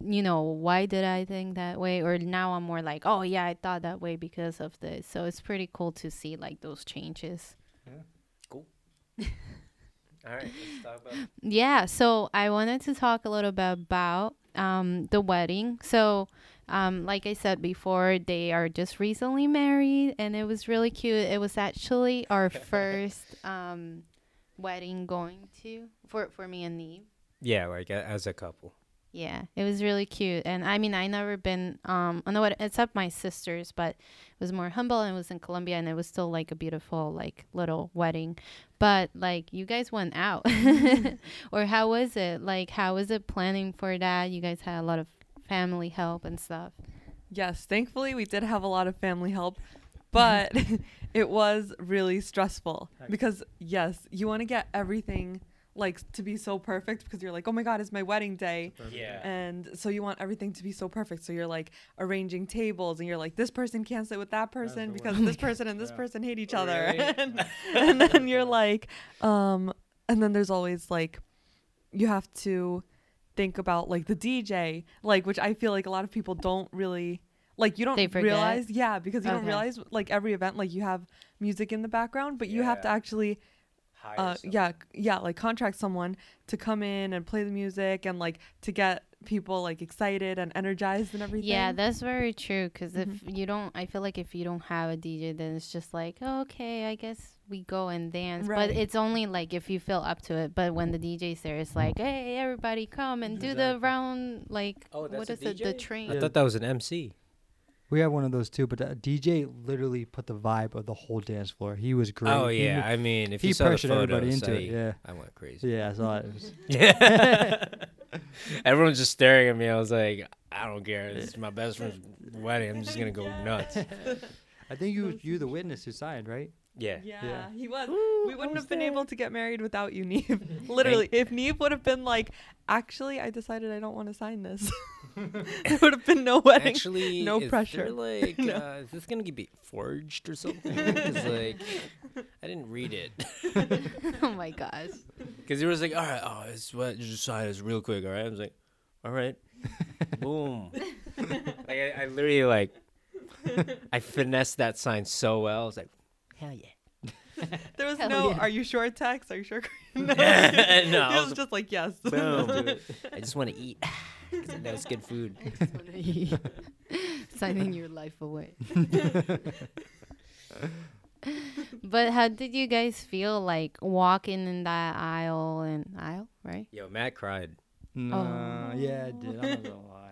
S1: you know, why did I think that way? Or now I'm more like, oh yeah, I thought that way because of this. So it's pretty cool to see like those changes.
S2: All right, let's talk about.
S1: Yeah, so I wanted to talk a little bit about um, the wedding. So, um, like I said before, they are just recently married, and it was really cute. It was actually our first um, wedding going to for for me and Neve.
S2: Yeah, like a, as a couple.
S1: Yeah, it was really cute, and I mean, I never been um on the what except my sister's, but it was more humble and it was in Colombia, and it was still like a beautiful like little wedding. But like, you guys went out, or how was it? Like, how was it planning for that? You guys had a lot of family help and stuff.
S4: Yes, thankfully we did have a lot of family help, but it was really stressful because yes, you want to get everything like to be so perfect because you're like, "Oh my god, it's my wedding day."
S2: Yeah.
S4: And so you want everything to be so perfect. So you're like arranging tables and you're like this person can't sit with that person because
S3: worst.
S4: this person and this
S3: Yeah.
S4: person hate each other.
S2: really?
S4: and, and then you're like um and then there's always like you have to think about like the DJ, like which I feel like a lot of people don't really like you don't realize yeah because you don't realize like every event like you have music in the background but you have to actually
S2: Hire
S4: uh
S2: someone.
S4: yeah yeah like contract someone to come in and play the music and like to get people like excited and energized and everything
S1: Yeah, that's very true. Because if
S4: Mhm.
S1: you don't, I feel like if you don't have a DJ, then it's just like, oh, okay, I guess we go and dance.
S4: Right.
S1: But it's only like if you feel up to it. But when the DJ's there, it's like, hey, everybody come and do the round, like,
S2: Oh,
S1: what
S2: that's
S1: is
S2: a
S1: it? The train.
S2: I thought that was an MC.
S3: We have one of those too, but uh, the DJ literally put the vibe of the whole dance floor. He was great.
S2: Oh
S3: He
S2: yeah,
S3: wa-
S2: I mean, if
S3: he
S2: you saw the
S3: pressured everybody into
S2: I,
S3: it. Yeah,
S2: I went crazy.
S3: yeah, I saw it. it was,
S2: Yeah. Everyone's just staring at me. I was like, I don't care. This is my best friend's wedding. I'm just gonna go nuts.
S3: I think you you the witness who signed, right?
S2: Yeah.
S4: yeah,
S3: Yeah.
S4: he was
S1: Ooh,
S4: we wouldn't
S1: was
S4: have been
S1: there.
S4: able to get married without you Neve literally if Neve would have been like actually I decided I don't want to sign this there would have been no wedding
S2: Actually,
S4: no
S2: is
S4: pressure.
S2: There like,
S4: No.
S2: uh, is this gonna be forged or something? like, I didn't read it.
S1: oh my gosh.
S2: Because he was like, all right, oh, it's what just sign this real quick, all right? I was like, all right, boom. like I, I literally like, I finessed that sign so well. I was like, hell yeah.
S4: there was
S1: Hell
S4: no
S1: yeah.
S4: are you sure text are you sure no,
S2: No,
S4: it
S2: I
S4: was
S2: was-
S4: just like yes
S2: Boom. I just want to eat because I know it's good food.
S1: Signing your life away. but how did you guys feel like walking in that aisle and aisle, right?
S2: Yo, Matt cried.
S3: No, yeah, I
S1: Oh.
S3: did. I'm not gonna lie.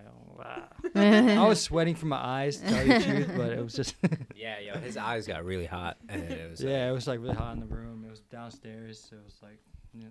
S3: I was sweating from my eyes, to tell you the truth, but it was just
S2: Yeah, yo, his eyes got really hot, and it was.
S3: yeah, it was like really hot in the room. It was downstairs, so it was like yeah.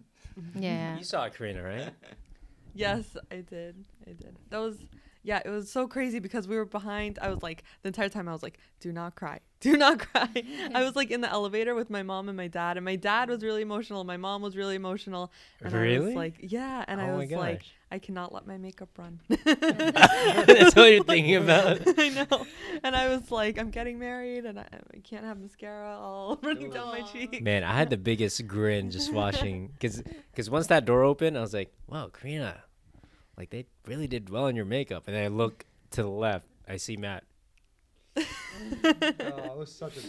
S1: yeah.
S2: You saw Karina, right?
S4: yes I did I did. That was yeah, it was so crazy because we were behind. I was like the entire time I was like, "Do not cry, do not cry." I was like in the elevator with my mom and my dad, and my dad was really emotional. My mom was really emotional. And I
S2: Really?
S4: was like, yeah, and
S2: oh
S4: I was like,
S2: gosh.
S4: I cannot let my makeup run.
S2: That's what you're thinking about.
S4: I know. And I was like, I'm getting married, and I, I can't have mascara all running down my
S1: Aw.
S4: cheek.
S2: Man, I had the biggest grin just watching because because once that door opened, I was like, "Wow, Karina, like they really did well in your makeup." And then I look to the left, I see Matt.
S3: oh, it was such a.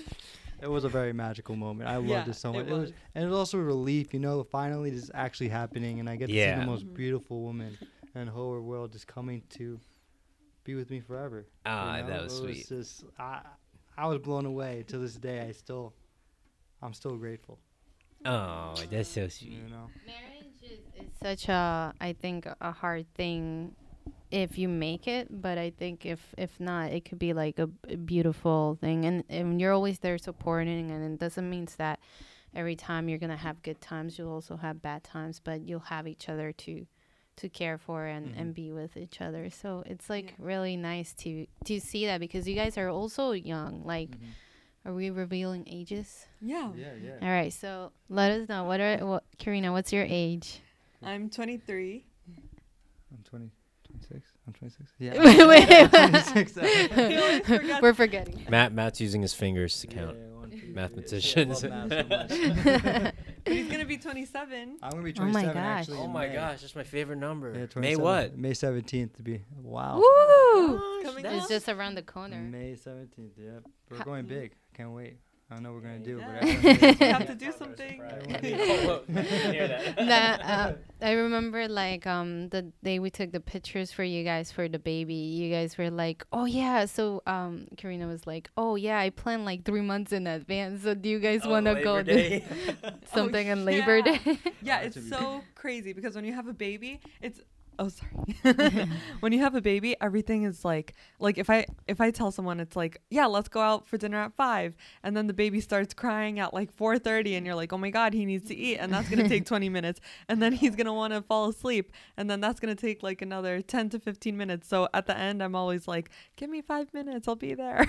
S3: It was a very magical moment. I loved
S4: Yeah,
S3: it so much. It was,
S4: was.
S3: and it was also a relief, you know. Finally, this is actually happening, and I get to see the most
S4: Mhm.
S3: beautiful woman in the whole world just coming to be with me forever. you
S2: Ah,
S3: know?
S2: that was
S3: It
S2: sweet.
S3: just, I, I was blown away. To this day, I still, I'm still grateful.
S2: Oh, that's so sweet.
S3: You know.
S1: Marriage is, is such a, I think, a hard thing if you make it, but I think if if not, it could be like a, b- beautiful thing, and and you're always there supporting, and it doesn't mean that every time you're gonna have good times, you'll also have bad times, but you'll have each other to to care for and,
S3: Mhm.
S1: and be with each other. So it's like
S4: Yeah.
S1: really nice to to see that because you guys are also young. Like,
S3: Mm-hmm.
S1: are we revealing ages?
S4: Yeah.
S3: Yeah, yeah.
S1: All right, so let us know what are what Karina, what's your age?
S4: I'm 23.
S3: I'm 20, 26. I'm 26. Yeah.
S1: Wait, wait, wait.
S3: 26.
S4: He.
S1: We're forgetting.
S2: Matt, Matt's using his fingers to count.
S3: yeah, one, two, three.
S2: Mathematicians.
S3: See, I love math so much.
S4: But he's gonna be 27.
S3: I'm gonna be
S1: Oh my
S3: 27
S1: gosh.
S3: actually.
S2: Oh
S3: in
S2: my
S3: May.
S2: gosh, that's my favorite number.
S3: Yeah,
S2: May
S3: 27
S2: what?
S3: May 17th to be. Wow.
S1: Woo!
S4: Coming
S1: It's
S4: up.
S1: just around the corner.
S3: May 17th. Yep. We're
S1: Ha-
S3: going big. Can't wait. I don't know what we're gonna do,
S4: Yeah.
S3: but
S4: We
S3: everyone's-
S4: have to do something.
S1: That, uh, I remember like um the day we took the pictures for you guys for the baby. You guys were like, "Oh yeah." So um Karina was like, "Oh yeah, I planned like 3 months in advance. So do you guys
S2: Oh,
S1: want to go do something on Labor. Day?"
S4: Yeah, it's so crazy because when you have a baby, it's oh sorry. when you have a baby, everything is like like if I if I tell someone it's like, "Yeah, let's go out for dinner at 5." And then the baby starts crying at like 4:30 and you're like, "Oh my god, he needs to eat." And that's going to take 20 minutes. And then he's going to want to fall asleep, and then that's going to take like another 10 to 15 minutes. So at the end, I'm always like, "Give me 5 minutes, I'll be there."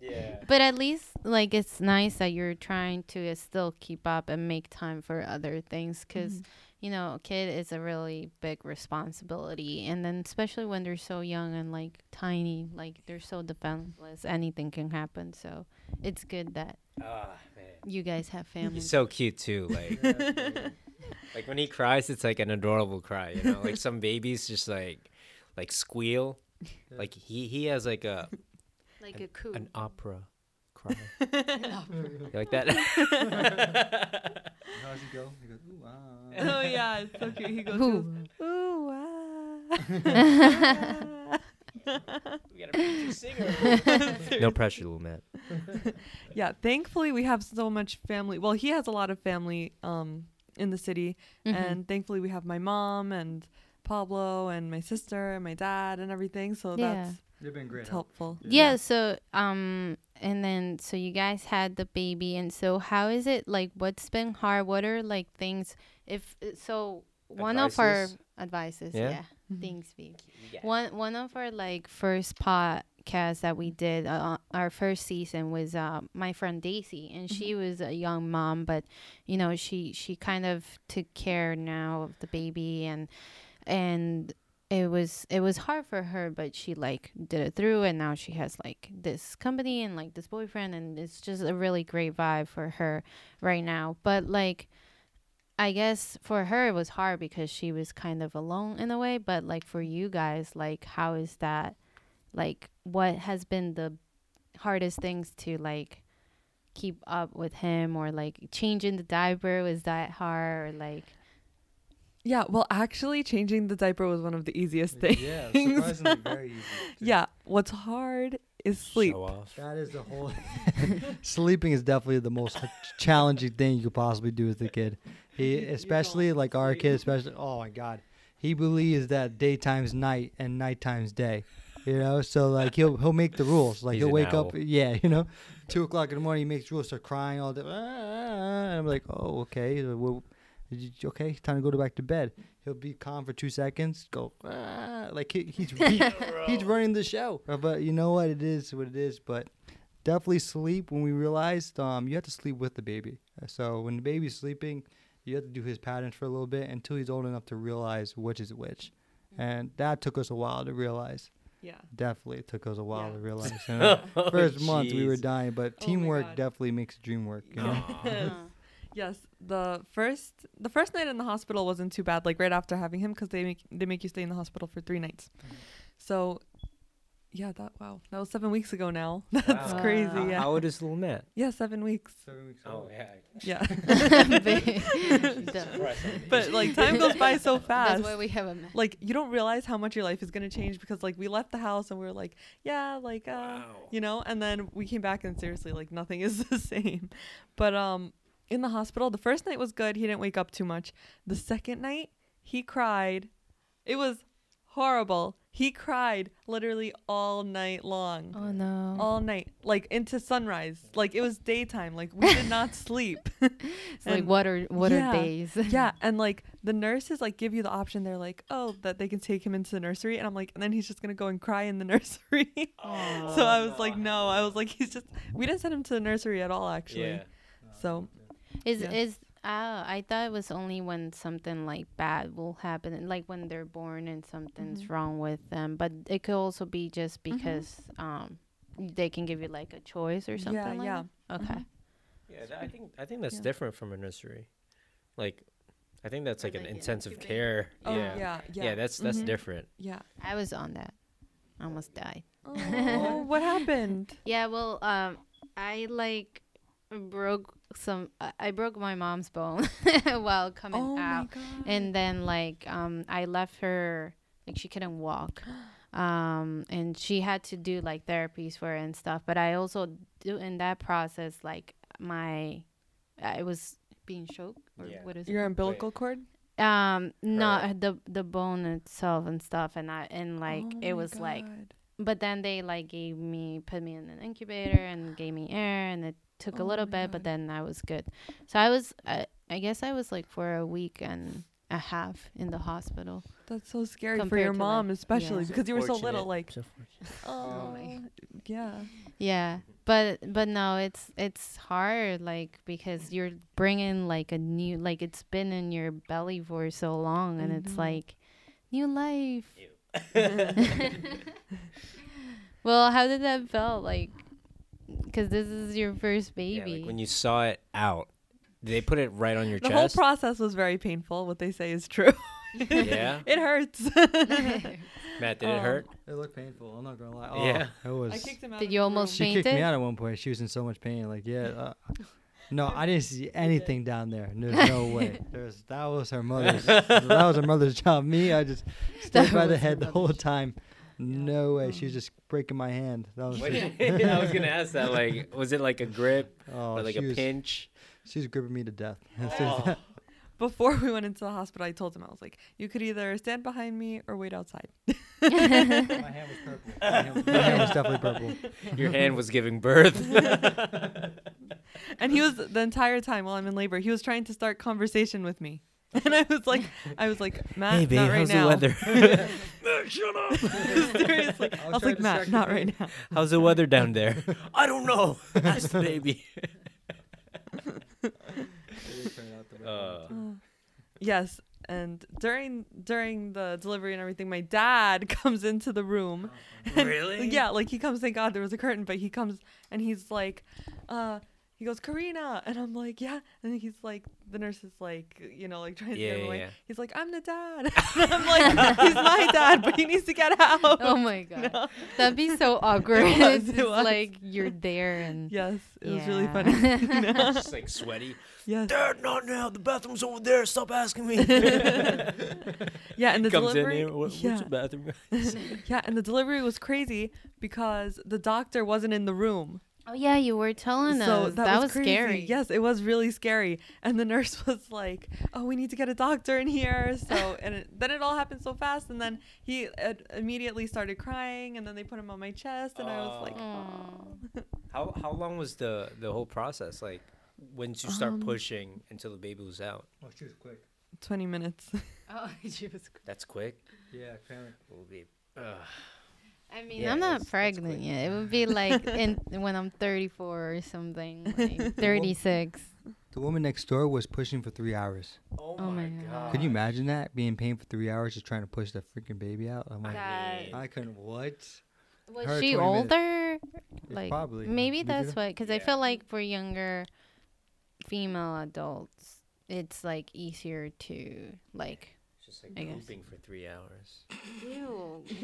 S2: Yeah.
S1: But at least like it's nice that you're trying to uh, still keep up and make time for other things because you know a kid is a really big responsibility and then especially when they're so young and like tiny like they're so defenseless anything can happen so it's good that
S2: Ah, man.
S1: you guys have family
S2: He's so cute too. Like, like when he cries, it's like an adorable cry. You know, like some babies just like, like squeal. Like he he has like a
S1: like a coo
S2: an opera cry. You like that?
S3: How does he go? He goes, ooh, ah.
S4: oh yeah, it's so cute. He goes,
S1: Who?
S4: "Ooh, ah."
S2: we got a preacher singer. no pressure, little Matt.
S4: yeah, thankfully we have so much family. Well, he has a lot of family um in the city,
S1: Mhm.
S4: and thankfully we have my mom and Pablo and my sister and my dad and everything. So
S1: Yeah.
S4: that's
S3: They've been great.
S4: it's
S3: help.
S4: helpful.
S1: yeah so um and then so you guys had the baby and so how is it like what's been hard what are like things if so one of our
S2: Advices?
S1: advices
S2: Yeah?
S1: yeah,
S4: Mhm.
S1: thanks V. one one of our like first podcasts that we did uh, our first season was uh, my friend Daisy and she was a young mom but you know she she kind of took care now of the baby and and it was it was hard for her but she like did it through and now she has like this company and like this boyfriend and it's just a really great vibe for her right now. But like I guess for her it was hard because she was kind of alone in a way, but like for you guys, like how is that like what has been the hardest things to like keep up with him or like changing the diaper? Was that hard or like
S4: Yeah, well, actually, changing the diaper was one of the easiest things.
S3: Yeah, surprisingly very easy. too.
S4: Yeah, what's hard is sleep.
S2: Show off.
S3: That is the whole. Sleeping is definitely the most challenging thing you could possibly do with a kid. He, especially like our kid, especially. Oh my God, he believes that daytime's night and nighttime's day. You know, so like he'll he'll make the rules. Like
S2: He's
S3: he'll
S2: an
S3: wake up, yeah, you know, two o'clock in the morning. He makes rules, start crying all day. "Ah," And I'm like, oh okay, well, did you- okay, time to go to back to bed. he'll be calm for two seconds, go ah, like he, he's he, he's running the show. Uh, But you know what? It is what it is. But definitely sleep. When we realized, um, you have to sleep with the baby. Uh, So when the baby's sleeping, you have to do his patterns for a little bit until he's old enough to realize which is which. And that took us a while to realize.
S4: Yeah.
S3: Definitely, it took us a while
S4: Yeah.
S3: to realize. You know?
S2: Oh,
S3: First month we were dying, but
S4: Oh
S3: teamwork
S4: God.
S3: definitely makes the dream work. You know?
S1: Uh,
S4: Yes, the first the first night in the hospital wasn't too bad. Like right after having him, because they make they make you stay in the hospital for three nights. So, yeah, that wow, that was seven weeks ago now. That's
S2: Wow.
S4: crazy.
S1: Wow.
S4: Yeah,
S2: How old is little Matt?
S4: yeah, seven weeks.
S2: Oh yeah.
S4: Yeah, but like time goes by so fast.
S1: That's why we have a man.
S4: Like you don't realize how much your life is gonna change because like we left the house and we were like, yeah, like uh,
S2: Wow.
S4: you know, and then we came back and seriously like nothing is the same. But um in the hospital, the first night was good. He didn't wake up too much. The second night, he cried. It was horrible. He cried literally all night long.
S1: Oh no.
S4: All night, like into sunrise. Like it was daytime. Like we did not sleep.
S1: it's like what are what
S4: yeah.
S1: are days?
S4: yeah, and like the nurses like give you the option. They're like, oh, that they can take him into the nursery, and I'm like, and then he's just gonna go and cry in the nursery. oh, so I oh, was like, no, I was like, he's just. We didn't send him to the nursery at all, actually.
S2: Yeah.
S4: So
S1: Is
S4: Yeah.
S1: is oh, I thought it was only when something like bad will happen, like when they're born and something's
S4: Mhm.
S1: wrong with them. But it could also be just because um they can give you like a choice or something.
S4: yeah,
S1: like
S4: yeah.
S1: That? Okay.
S4: Mhm.
S2: Yeah, tha- I think I think that's
S4: Yeah.
S2: different from a nursery. Like, I think that's like an
S1: like an
S2: intensive
S1: incubator.
S2: care.
S4: Oh
S2: yeah.
S4: yeah, yeah.
S2: Yeah, that's that's
S4: Mhm.
S2: different.
S4: Yeah.
S1: I was on that. I almost died.
S4: Oh, what happened?
S1: Yeah, well, um, I like broke some. I I broke my mom's bone while coming
S4: oh
S1: out.
S4: my god.
S1: and then like um i left her like she couldn't walk um and she had to do like therapies for it and stuff but i also do in that process like my i was being choked or
S2: Yeah.
S1: what is
S4: your umbilical cord.
S1: it um no
S2: Her.
S1: the the bone itself and stuff and i and like
S4: Oh
S1: it
S4: my
S1: was like but then they like gave me put me in an incubator and gave me air and it took a
S4: Oh
S1: little
S4: my
S1: bit but then i was good so i was I, I guess i was like for a week and a half in the hospital
S4: That's so scary for your mom,
S1: like-
S4: especially
S1: yeah.
S4: because you were so little. Like,
S2: So
S4: oh,
S1: my
S4: yeah.
S1: yeah but but no it's it's hard like because you're bringing like a new like it's been in your belly for so long and it's
S4: Mhm.
S1: like new life well how did that feel like because this is your first
S2: Yeah,
S1: baby
S2: like when you saw it out, they put it right on your chest?
S4: The whole process was very painful. What they say is true.
S2: yeah.
S4: it hurts.
S2: Matt, did it
S4: Oh.
S2: hurt?
S3: It looked painful. I'm not gonna lie. Oh,
S2: Yeah.
S3: it was.
S4: I kicked him out.
S1: Did you
S4: the
S1: almost
S4: room.
S3: she kicked me out at one point. She was in so much pain. Like, yeah. Uh, no, I didn't see anything down there. There's no way. There's that was her mother's. that was her mother's job. Me, I just
S1: That
S3: stayed by the head the whole time. No way. She was mm. just breaking my hand. That was.
S2: What
S3: just-
S2: I was gonna ask that. Like, was it like a grip
S3: oh,
S2: or like
S3: she
S2: a
S3: was,
S2: pinch?
S3: She was gripping me to death.
S2: Oh.
S4: Before we went into the hospital, I told him I was like, "You could either stand behind me or wait outside."
S3: my hand was purple. My hand, my hand was definitely purple.
S2: Your hand was giving birth.
S4: And he was the entire time while I'm in labor, he was trying to start conversation with me. And I was like, I was like, Matt,
S2: hey, babe,
S4: not right
S2: how's
S4: now.
S2: the weather? Shut up.
S4: Seriously, I was like, Matt, not right now.
S2: How's the weather down there? I don't know. Ask the baby. Uh,
S4: Yes, and during during the delivery and everything, my dad comes into the room. and-
S2: Really?
S4: Yeah, like he comes. Thank God there was a curtain, but he comes and he's like, uh. He goes, Karina, and I'm like, yeah, and he's like, the nurse is like, you know, like trying to
S2: Yeah,
S4: get him
S2: yeah,
S4: away.
S2: yeah.
S4: He's like, I'm the dad. and I'm like, he's my dad, but he needs to get out.
S1: oh my god
S4: No.
S1: that'd be so awkward
S4: It was,
S1: it's
S4: it was.
S1: like you're there and
S4: Yes, it was really funny. You know?
S2: just like sweaty.
S4: yes.
S2: Dad, not now. The bathroom's over there. Stop asking me.
S4: Yeah, and the
S2: Comes
S4: delivery.
S2: in here. What,
S4: yeah,
S2: What's the bathroom?
S4: yeah, and the delivery was crazy because the doctor wasn't in the room.
S1: Oh yeah you were telling
S4: so
S1: us
S4: that,
S1: that,
S4: was,
S1: was,
S4: crazy.
S1: scary
S4: Yes, it was really scary. And the nurse was like, "Oh, we need to get a doctor in here." So, and it, then it all happened so fast. And then he uh, immediately started crying, and then they put him on my chest, and I was like,
S1: Aw.
S2: How how long was the the whole process? Like, when did you start
S4: Um,
S2: pushing until the baby was out?
S3: Oh, she was quick.
S4: 20 minutes.
S1: Oh, she was.
S2: That's quick.
S3: Yeah, apparently.
S2: Will be. Ugh.
S1: I mean,
S2: Yeah,
S1: I'm not
S2: that's- that's
S1: pregnant
S2: quick.
S1: yet. It would be like in when I'm 34 or something, like 36.
S3: The woman next door was pushing for three hours.
S2: Oh,
S1: Oh
S2: my
S1: my
S2: god.
S1: God.
S3: Could you imagine that? Being pain for three hours just trying to push the freaking baby out? I'm like,
S1: That-
S2: mean-
S3: I couldn't. What?
S1: Was
S3: Her
S1: she
S3: 20 minutes.
S1: older? Like
S3: probably.
S1: maybe that's
S3: that?
S1: why. Because I feel like for younger female adults, it's like easier to like.
S2: Just like
S1: I guess.
S2: pooping for three hours.
S1: Ew.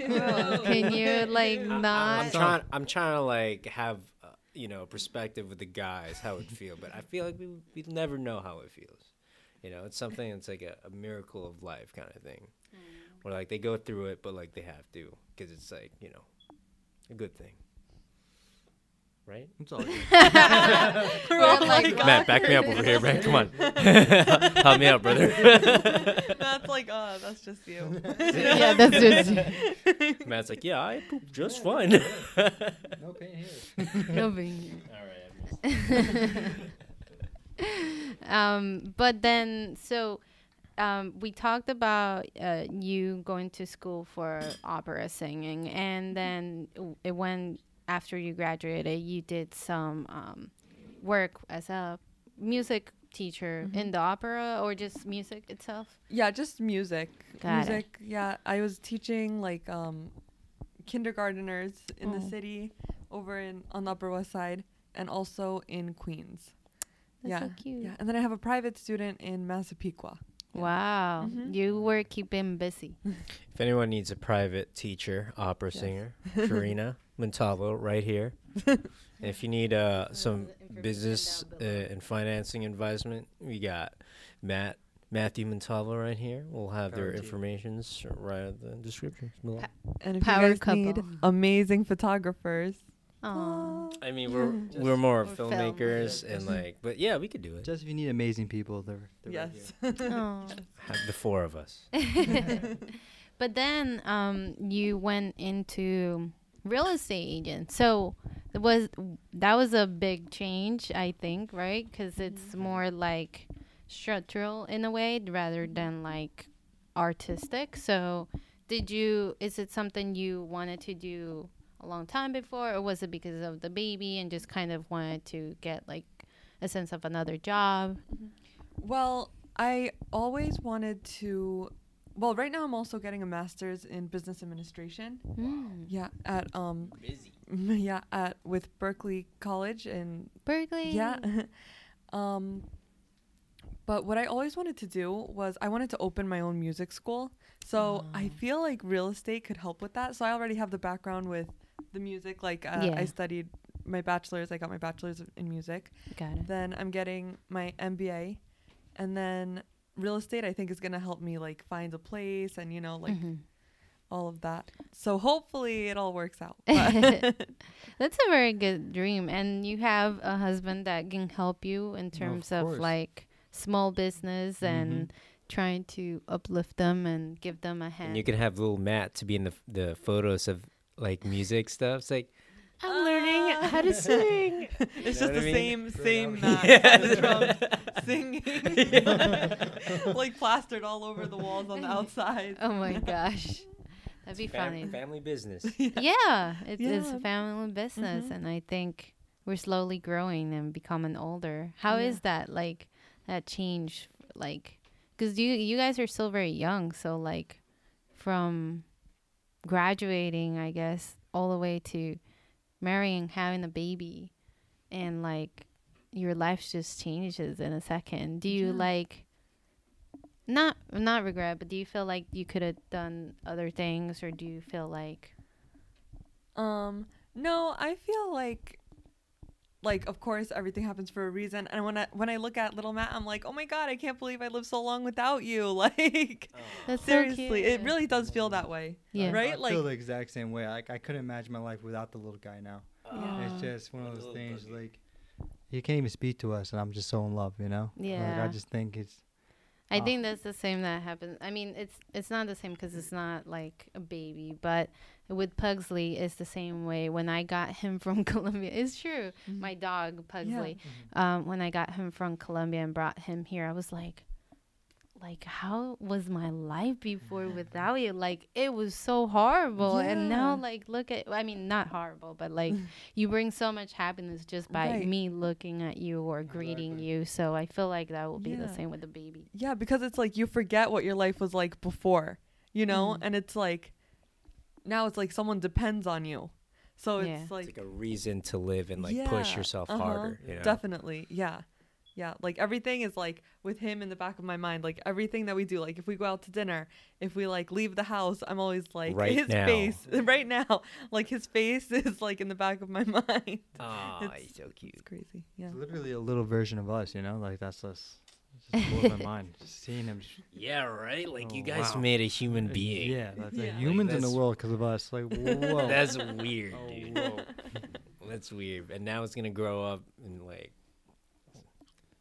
S1: Can you like
S2: I- I,
S1: not?
S2: am trying. I'm trying to like have uh, you know perspective with the guys how it feel, but I feel like we we never know how it feels. You know, it's something that's like a, a miracle of life kind of thing, where like they go through it, but like they have to because it's like you know a good thing, right?
S3: It's all good.
S1: We're all like,
S2: Matt, back me up over here, man. Come on, help me out, brother.
S4: that's like, oh, that's just you.
S1: yeah, that's just
S2: Matt's like, yeah, I poop just fine.
S3: no pain here.
S1: no big
S2: All right.
S1: um, but then so um, we talked about uh, you going to school for opera singing, and then w- it went after you graduated. You did some um, work as a music teacher in the opera, or just music itself.
S4: Yeah, just music.
S1: Got it.
S4: music. Yeah, I was teaching like um kindergarteners in
S1: Oh.
S4: the city over in on the Upper West Side and also in Queens.
S1: That's
S4: yeah.
S1: so cute.
S4: Yeah, and then I have a private student in Massapequa. Yeah.
S1: Wow,
S4: Mhm.
S1: you were keeping busy.
S2: If anyone needs a private teacher, opera
S4: Yes.
S2: singer, Karina Montalvo, right here. if you need uh, some business uh, and financing advisement, we got Matt Matthew Montalvo right here. We'll have their
S3: Power team.
S2: informations right in the description below.
S4: And if
S1: Power
S4: you guys need amazing photographers,
S1: Aw.
S2: I mean, we're
S3: Just-
S2: we're more
S1: Or film.
S2: filmmakers
S3: Yeah,
S2: and like, but yeah, we could do it.
S3: Just if you need amazing people, they're, they're right
S4: yes.
S3: here.
S2: The four of us.
S1: but then um, you went into real estate agent. So it was that was a big change, I think, right? Because it's mm-hmm. more like structural in a way rather than like artistic. So did you? Is it something you wanted to do a long time before, or was it because of the baby and just kind of wanted to get like a sense of another job? Mm-hmm.
S4: Well, I always wanted to. Well, right now I'm also getting a master's in business administration.
S1: Mm.
S4: Yeah, at um,
S2: Busy.
S4: yeah, at with Berkeley College in
S1: Berkeley.
S4: yeah. um, but what I always wanted to do was I wanted to open my own music school. So I
S1: Oh.
S4: feel like real estate could help with that. So I already have the background with the music. Like uh,
S1: Yeah.
S4: I studied my bachelor's. I got my bachelor's in music.
S1: Got it.
S4: Then I'm getting my MBA, and then real estate I think is gonna help me like find a place and you know like
S1: Mhm.
S4: all of that. So hopefully it all works out.
S1: That's a very good dream. And you have a husband that can help you in terms of,
S3: course.
S1: like small business and trying to uplift them and give them a hand.
S2: And you can have little Matt to be in the the photos of like music stuff. It's like
S1: I'm learning how to sing.
S4: it's just
S2: what
S4: the
S2: I mean?
S4: same same
S3: Burn
S2: Yeah.
S4: on the drums singing, like plastered all over the walls on the outside.
S1: oh my gosh. That'd be
S2: fam-
S1: funny.
S2: family business.
S1: yeah, it is
S4: Yeah.
S1: a family business,
S4: Mhm.
S1: and I think we're slowly growing and becoming older. How is
S4: Yeah.
S1: that like that change? Like, because you you guys are still very young, so like from graduating, I guess, all the way to marrying, having a baby, and like your life just changes in a second. Do you
S4: Yeah.
S1: like? Not not regret, but do you feel like you could have done other things, or do you feel like
S4: Um, no, I feel like like of course everything happens for a reason and when I when I look at little Matt I'm like, "Oh my god, I can't believe I lived so long without you." Like oh.
S1: That's so
S4: seriously, it really does feel that way.
S1: Yeah.
S4: Right?
S3: I
S4: Like
S3: feel the exact same way. Like I couldn't imagine my life without the little guy now.
S1: Yeah.
S3: It's just one of those things
S2: buggy.
S3: like he can't even speak to us, and I'm just so in love, you know. Like,
S1: Yeah.
S3: I just think it's
S1: I
S3: Oh.
S1: think that's the same that happens. I mean, it's it's not the same because it's not like a baby, but with Pugsley, it's the same way. When I got him from Colombia, it's true.
S4: Mhm.
S1: My dog Pugsley.
S3: Mm-hmm.
S1: Um, when I got him from Colombia and brought him here, I was like, like how was my life before without you? Like it was so horrible, and now like look at I mean not horrible, but like you bring so much happiness just by
S4: Right.
S1: me looking at you or greeting
S3: Exactly.
S1: you. So I feel like that will be the same with the baby.
S4: Yeah, because it's like you forget what your life was like before, you know?
S1: Mhm.
S4: And it's like now it's like someone depends on you. So
S1: Yeah.
S4: it's
S2: It's
S4: like
S2: like a reason to live and like push
S4: Yeah,
S2: yourself
S4: uh-huh,
S2: harder. You know?
S4: Definitely. Yeah. Yeah. Like everything is like with him in the back of my mind. Like everything that we do, like if we go out to dinner, if we like leave the house, I'm always like
S2: Right
S4: his
S2: now.
S4: face right now. Like his face is like in the back of my mind.
S2: Aw,
S4: It's-
S2: he's so cute.
S4: It's crazy. Yeah.
S3: It's literally a little version of us, you know. Like that's us. It just blows my mind just seeing him. sh-
S2: Yeah, right. Like you
S3: Oh,
S2: guys
S3: wow.
S2: made a human being.
S3: Yeah, that's
S4: Yeah.
S3: like
S4: Like,
S3: humans in the world because of us. Like whoa.
S2: That's weird,
S3: Oh,
S2: dude.
S3: whoa.
S2: That's weird. And now it's gonna grow up and like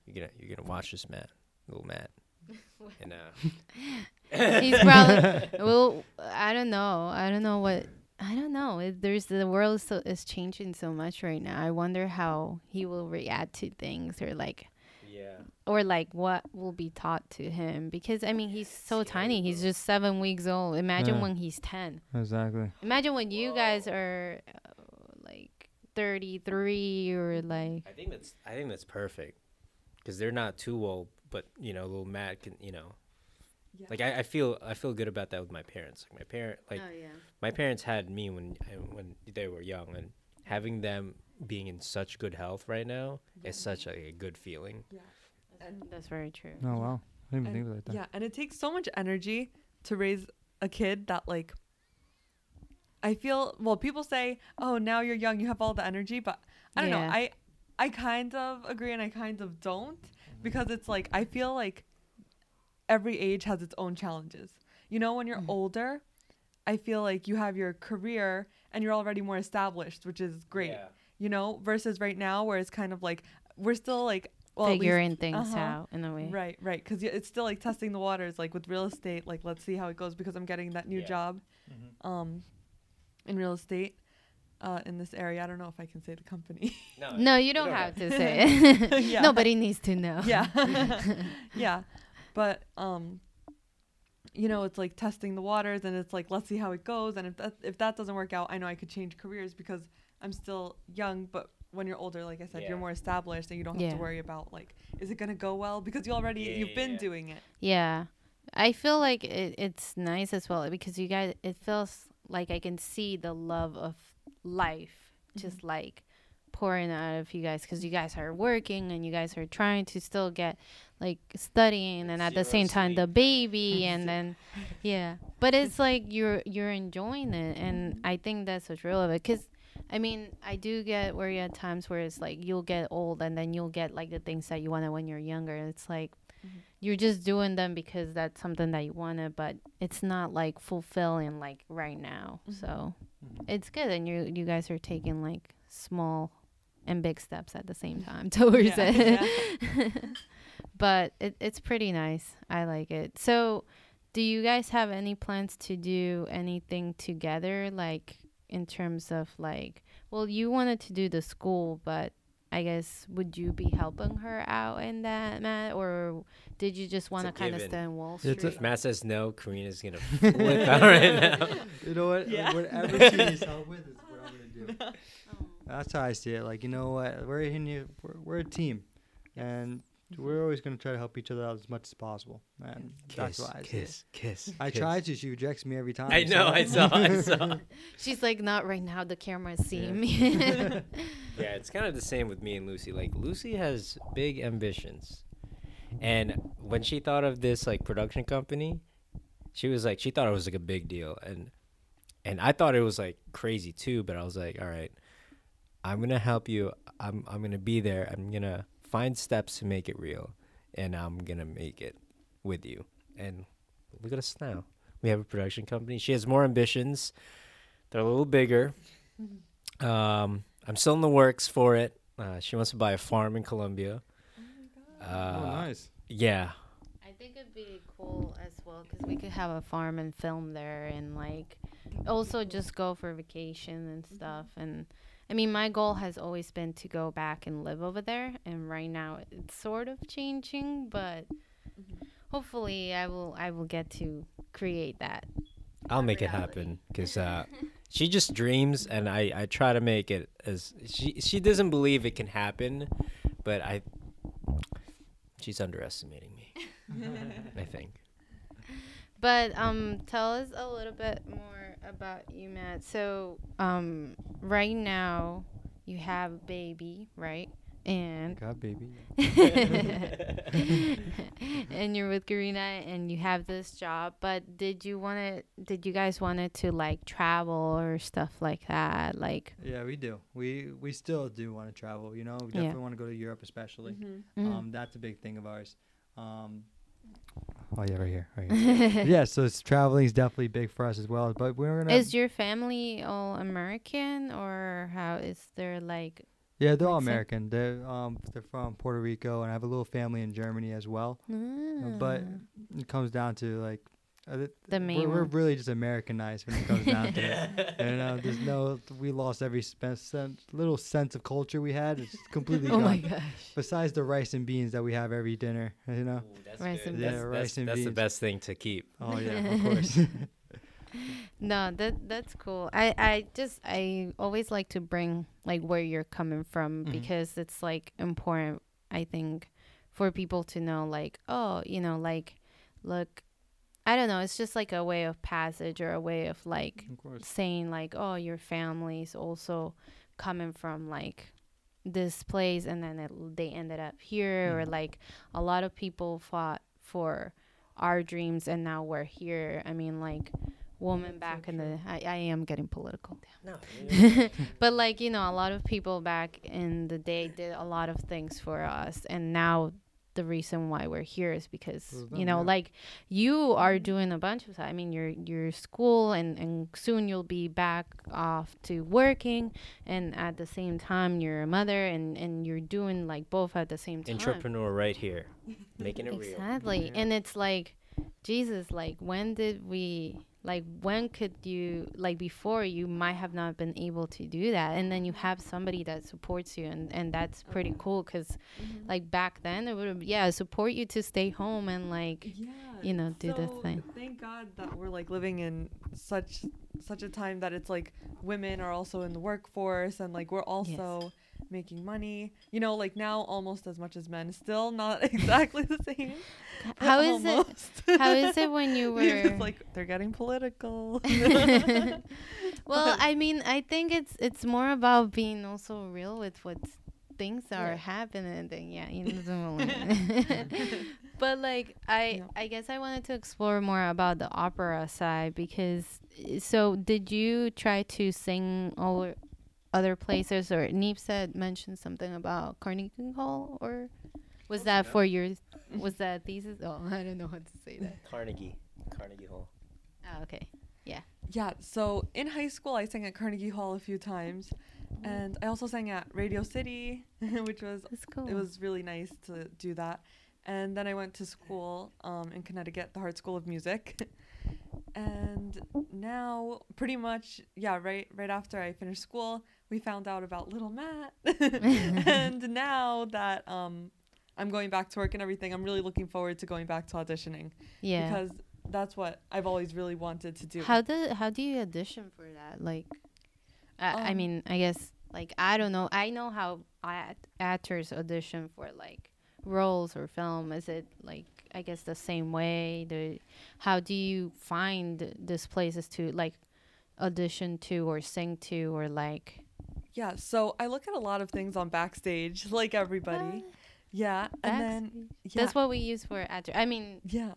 S2: you're gonna you're gonna watch this Matt, little Matt. And uh
S1: He's probably well. I don't know. I don't know what. I don't know. It, there's the world so, is changing so much right now. I wonder how he will react to things, or like,
S2: Yeah.
S1: Or like what will be taught to him. Because I mean, he's so
S2: Scary,
S1: tiny. He's just seven weeks old. Imagine
S3: Yeah.
S1: when he's ten.
S3: exactly.
S1: Imagine when you guys are uh, like thirty-three or like.
S2: I think that's I think that's perfect. Because they're not too old, but you know, little Matt can you know
S4: Yeah.
S2: like I, I feel I feel good about that with my parents. Like my parent like
S1: oh yeah.
S2: my parents had me when when they were young and having them being in such good health right now is such a, a good feeling.
S4: And
S1: That's very true.
S3: Oh wow. I didn't even think of it like that.
S4: Yeah, and it takes so much energy to raise a kid that like I feel well people say, "Oh, now you're young, you have all the energy," but I don't
S1: Yeah.
S4: know. I I kind of agree and I kind of don't because it's like I feel like every age has its own challenges. You know, when you're
S1: Mhm.
S4: older, I feel like you have your career and you're already more established, which is great. You know, versus right now where it's kind of like we're still like well, at least-
S1: Figuring things
S4: uh-huh.
S1: out in a way.
S4: Right, right. Because it's still like testing the waters, like with real estate. Like, let's see how it goes because I'm getting that new
S2: Yeah.
S4: job,
S3: Mhm.
S4: um, in real estate, uh, in this area. I don't know if I can say the company.
S2: No,
S1: No, you don't have to say it.
S4: Yeah.
S1: Nobody needs to know.
S4: yeah, yeah. But um, you know, it's like testing the waters, and it's like let's see how it goes. And if that if that doesn't work out, I know I could change careers because I'm still young, but. When you're older, like I said,
S2: Yeah.
S4: you're more established and you don't have
S1: Yeah.
S4: to worry about like, is it gonna go well? Because you already
S2: Yeah,
S4: you've been
S2: yeah.
S4: doing it.
S1: Yeah. I feel like it, it's nice as well because you guys, it feels like I can see the love of life mm-hmm. just like pouring out of you guys because you guys are working and you guys are trying to still get like studying and at the
S2: Zero
S1: same time the baby and then yeah but it's like you're you're enjoying it and mm-hmm. i think that's what's real of it because i mean i do get worried at times where it's like you'll get old and then you'll get like the things that you wanted when you're younger. It's like
S4: Mhm.
S1: you're just doing them because that's something that you wanted but it's not like fulfilling like right now.
S4: Mhm.
S1: so
S3: Mhm.
S1: it's good and you you guys are taking like small and big steps at the same time towards
S4: Yeah,
S1: it. But it, it's pretty nice. I like it. So do you guys have any plans to do anything together like in terms of like well you wanted to do the school but i guess would you be helping her out in that matt or did you just want to kind of
S2: given.
S1: stay in wall
S3: It's a-
S2: If Matt says no, Karina's gonna flip out right now.
S3: You know what?
S4: Yeah.
S3: Whatever she needs help with is what I'm gonna do. That's how I see it. Like you know what? We're in here. We're, we're a team, and we're always gonna try to help each other out as much as possible. And that's
S2: Kiss,
S3: why I see it.
S2: kiss, kiss.
S3: I
S2: kiss.
S3: try to. She rejects me every time.
S2: I know. I saw. I saw.
S1: she's like not right now the camera's seeing
S2: Yeah.
S1: me
S2: Yeah, it's kind of the same with me and Lucy. Like Lucy has big ambitions, and when she thought of this like production company, she was like she thought it was like a big deal, and and I thought it was like crazy too. But I was like, all right, I'm gonna help you. I'm I'm gonna be there. I'm gonna find steps to make it real, and I'm gonna make it with you. And look at us now. We have a production company. She has more ambitions. They're a little bigger. Um, I'm still in the works for it. Uh, she wants to buy a farm in Colombia. Oh, uh,
S3: oh, nice.
S2: Yeah,
S1: I think it'd be cool as well because we could have a farm and film there and like also just go for vacation and stuff. And I mean, my goal has always been to go back and live over there. And right now it's sort of changing, but hopefully I will I will get to create that.
S2: I'll make it happen because uh, she just dreams, and I, I try to make it as she she doesn't believe it can happen, but I she's underestimating me. I think.
S1: But um, tell us a little bit more about you, Matt. So um, right now you have a baby, right? And
S3: God, baby.
S1: and you're with Karina and you have this job, but did you want to did you guys wanted to like travel or stuff like that? Like
S3: Yeah, we do. We we still do want to travel. You know, we
S1: Yeah.
S3: definitely want to go to Europe, especially.
S4: Mm-hmm.
S1: mm.
S3: Um, that's a big thing of ours. Um, oh yeah, right here, right here. yeah, so it's traveling is definitely big for us as well. But we're gonna.
S1: Is your family all American or how is there like
S3: yeah, they're all American. They're um they're from Puerto Rico, and I have a little family in Germany as well. but
S1: Ah.
S3: It comes down to like. Uh, th-
S1: The main
S3: we're, we're really just Americanized when it comes down to it. You know, there's no, we lost every spe- sen- little sense of culture we had. It's completely
S1: Oh
S3: gone.
S1: my gosh.
S3: Besides the rice and beans that we have every dinner, you know.
S1: Rice and
S3: Yeah,
S1: beans.
S3: rice and
S2: that's the best thing to keep.
S3: Oh yeah, of course.
S1: No, that that's cool. I I just I always like to bring like where you're coming from
S3: Mhm.
S1: because it's like important I think for people to know like oh, you know, like look I don't know, it's just like a way of passage or a way of like
S3: of
S1: saying like oh, your family's also coming from like this place and then it, they ended up here or
S3: Mhm.
S1: like a lot of people fought for our dreams and now we're here. I mean like woman back in the I, I am getting political
S2: No.
S1: but like you know a lot of people back in the day did a lot of things for us and now the reason why we're here is because
S3: It was
S1: you know
S3: yeah.
S1: like you are doing a bunch of i mean your your school and and soon you'll be back off to working and at the same time you're a mother and and you're doing like both at the same time
S2: Entrepreneur right here, making it real.
S1: Exactly.
S3: Yeah.
S1: And it's like, Jesus, like, when did we, like, when could you, like, before you might have not been able to do that. And then you have somebody that supports you. And, and that's pretty uh-huh. cool because, mm-hmm. like, back then, it would have, yeah, support you to stay home and, like,
S4: Yeah.
S1: you know, do the thing.
S4: Thank God that we're like living in such such a time that it's like women are also in the workforce and like we're also making money. You know, like now almost as much as men. Still not exactly the same.
S1: how is it, how is it when you
S4: It's
S1: were,
S4: like they're getting political.
S1: well,
S4: But-
S1: I mean, I think it's it's more about being also real with what things are
S4: Yeah.
S1: happening. Then yeah, you know. but like, I
S4: Yeah.
S1: I guess I wanted to explore more about the opera side because. So, did you try to sing all other places, or Neep said mentioned something about Carnegie Hall, or was that for your was that thesis? Oh, I don't know how to say that.
S2: Carnegie, Carnegie Hall.
S1: Oh, okay.
S4: yeah. Yeah. So in high school, I sang at Carnegie Hall a few times, and I also sang at Radio City, which was
S1: That's cool.
S4: it was really nice to do that. And then I went to school um, in Connecticut, the Hartt School of Music. and now, pretty much, yeah, right, right after I finished school, we found out about Little Matt. and now that um, I'm going back to work and everything, I'm really looking forward to going back to auditioning
S1: yeah.
S4: because that's what I've always really wanted to do.
S1: How do how do you audition for that? Like, I, I
S4: Um,
S1: mean, I guess like I don't know. I know how act- actors audition for like roles or film. Is it like I guess the same way? The how do you find these places to like audition to or sing to or like?
S4: Yeah, so I look at a lot of things on backstage, like everybody. Yeah, and then yeah,
S1: That's what we use for actor. I mean,
S4: yeah.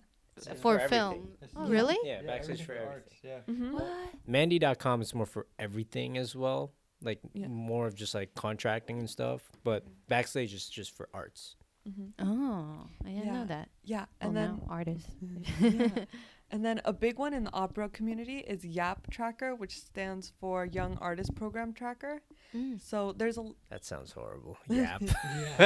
S1: for,
S2: everything.
S1: film.
S3: It's-
S1: Oh,
S3: yeah.
S1: really?
S2: Yeah, backstage for everything.
S3: arts, yeah.
S4: Mm-hmm.
S1: What?
S2: Mandy.com is more for everything as well. Like
S4: Yeah.
S2: more of just like contracting and stuff. But backstage is just for arts.
S4: Mm-hmm.
S1: Oh, I didn't
S4: Yeah.
S1: know that.
S4: Yeah,
S1: And
S4: and then
S1: artists.
S4: yeah. and then a big one in the opera community is YAP Tracker, which stands for Young Artist Program Tracker.
S1: Mm.
S4: So there's a l-
S2: That sounds horrible. Yap.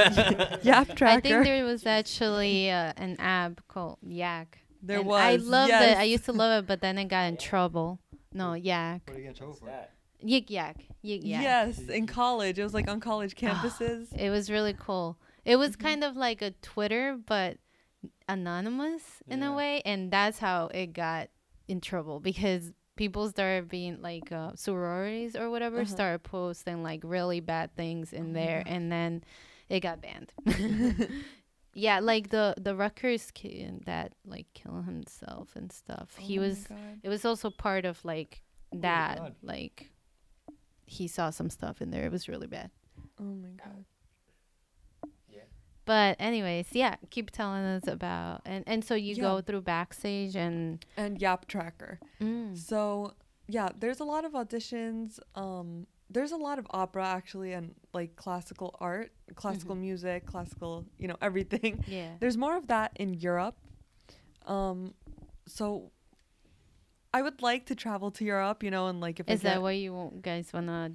S4: YAP Tracker.
S1: I think there was actually uh, an app called Yak.
S4: there
S1: And
S4: was.
S1: I loved
S4: yes.
S1: it. I used to love it, but then I got in trouble. No, Yak.
S3: What are you gonna trouble for?
S1: Yik Yak. Yik Yak.
S4: Yes, in college. It was like on college campuses.
S1: It was really cool. It was
S4: Mhm.
S1: kind of like a Twitter, but anonymous in
S3: Yeah.
S1: a way, and that's how it got in trouble because people started being like uh, sororities or whatever
S4: Uh-huh.
S1: started posting like really bad things in
S4: Oh
S1: there,
S4: God.
S1: and then it got banned. yeah, like the the Rutgers kid that like killed himself and stuff. he
S4: Oh my
S1: was.
S4: God.
S1: It was also part of like that.
S3: God.
S1: like he saw some stuff in there. It was really bad.
S4: Oh my god.
S1: But anyways, yeah, keep telling us about and and so you
S4: Yeah.
S1: go through backstage and
S4: And Yap Tracker.
S1: mm,
S4: So yeah, there's a lot of auditions. Um, there's a lot of opera actually, and like classical art, classical music, classical, you know, everything.
S1: yeah.
S4: There's more of that in Europe. Um, so I would like to travel to Europe, you know, and like if
S1: Is that what you guys wanna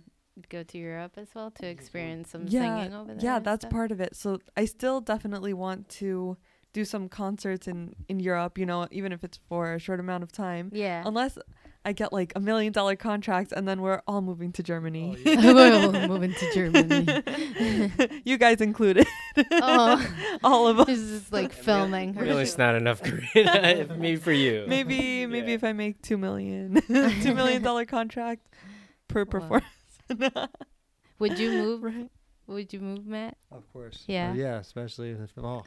S1: go to Europe as well to mm-hmm. experience some
S4: yeah,
S1: singing over there?
S4: yeah, that's
S1: stuff?
S4: part of it. So I still definitely want to do some concerts in in Europe, you know, even if it's for a short amount of time.
S1: Yeah.
S4: Unless I get like a million dollar contract and then we're all moving to Germany.
S1: Oh, we're moving to Germany.
S4: you guys included.
S1: oh,
S4: all of us.
S1: this is like filming. her
S2: Really, it's not enough Korean. Maybe for you.
S4: Maybe maybe
S2: Yeah.
S4: if I make two million, two million dollar contract per
S1: Wow.
S4: performance.
S1: Would you move?
S4: right.
S1: Would you move, Matt?
S3: Of course.
S1: Yeah.
S3: Oh, yeah, especially if oh,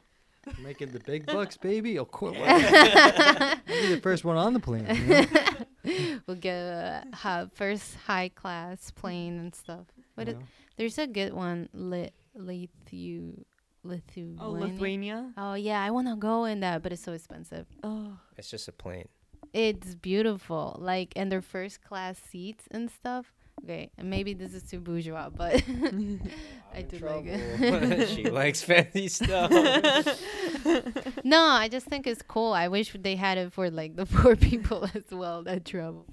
S3: making the big bucks, baby. Of course. I'll be the first one on the plane. you know?
S1: we'll get a hi- first high class plane and stuff. What
S3: You
S1: it, there's a good one, Lit Lithu Lithuania.
S4: Oh, Lithuania.
S1: Oh yeah, I wanna go in that, but it's so expensive.
S4: Oh,
S2: It's just a plane.
S1: It's beautiful, like and their first class seats and stuff. Okay, and maybe this is too bourgeois, but I do like it.
S2: she likes fancy stuff.
S1: no, I just think it's cool. I wish they had it for like the poor people as well that travel.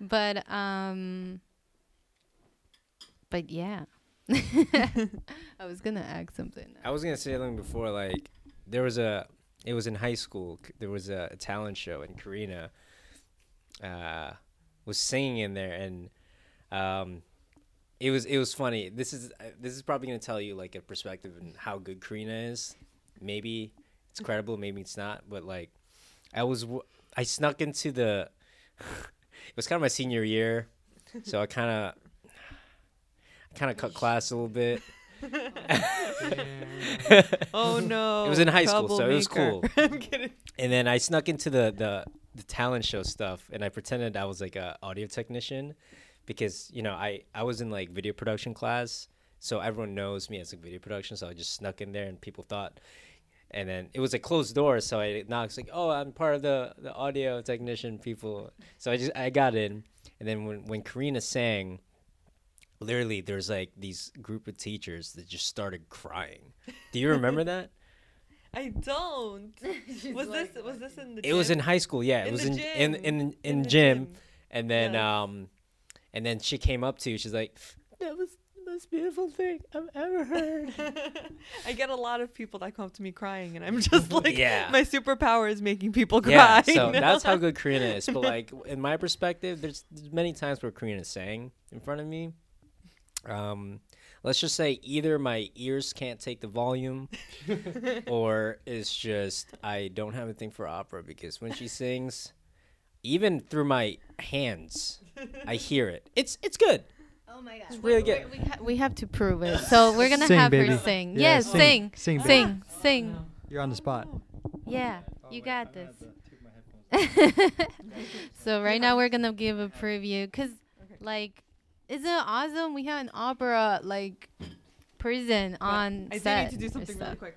S1: but um but yeah. I was gonna ask something.
S2: I was gonna say something before. Like there was a, it was in high school. There was a, talent show, and Karina uh, was singing in there, and um, it was it was funny. This is uh, this is probably gonna tell you like a perspective on how good Karina is. Maybe it's credible, maybe it's not. But like, I was I snuck into the. it was kind of my senior year, so I kind of. I kind of cut class a little bit.
S4: oh no!
S2: It was in high school, so it was cool.
S4: I'm kidding.
S2: And then I snuck into the, the the talent show stuff, and I pretended I was like a audio technician, because you know I I was in like video production class, so everyone knows me as like video production. So I just snuck in there, and people thought. And then it was a closed door, so I knocked like, "Oh, I'm part of the the audio technician people." So I just I got in, and then when when Karina sang, literally there's like these group of teachers that just started crying. Do you remember that?
S4: I don't. was this was this in the?
S2: It was in high school, yeah. It
S4: In
S2: was
S4: the
S2: in, in in in
S4: the
S2: gym, and then
S4: Yes.
S2: um, and then she came up to you. She's like, "That was the most beautiful thing I've ever heard."
S4: I get a lot of people that come up to me crying, and I'm just like,
S2: Yeah.
S4: my superpower is making people cry.
S2: yeah, so that's how good Karina is. But like in my perspective, there's, there's many times where Karina sang in front of me. Um, let's just say either my ears can't take the volume, or it's just I don't have a thing for opera because when she sings, even through my hands, I hear it. It's it's good.
S1: Oh my god.
S2: It's really good.
S1: We, ha- we have to prove it. So we're gonna have
S3: baby.
S1: her sing.
S3: Yeah,
S1: yes,
S3: sing.
S1: sing.
S3: Sing,
S1: Sing.
S3: baby.
S1: Sing.
S3: You're on the spot.
S1: Yeah,
S3: Oh,
S1: you got this. so right now we're gonna give a preview because, like, isn't it awesome? We have an opera like prison
S4: But
S1: on
S4: I do
S1: set.
S4: need to do something really quick.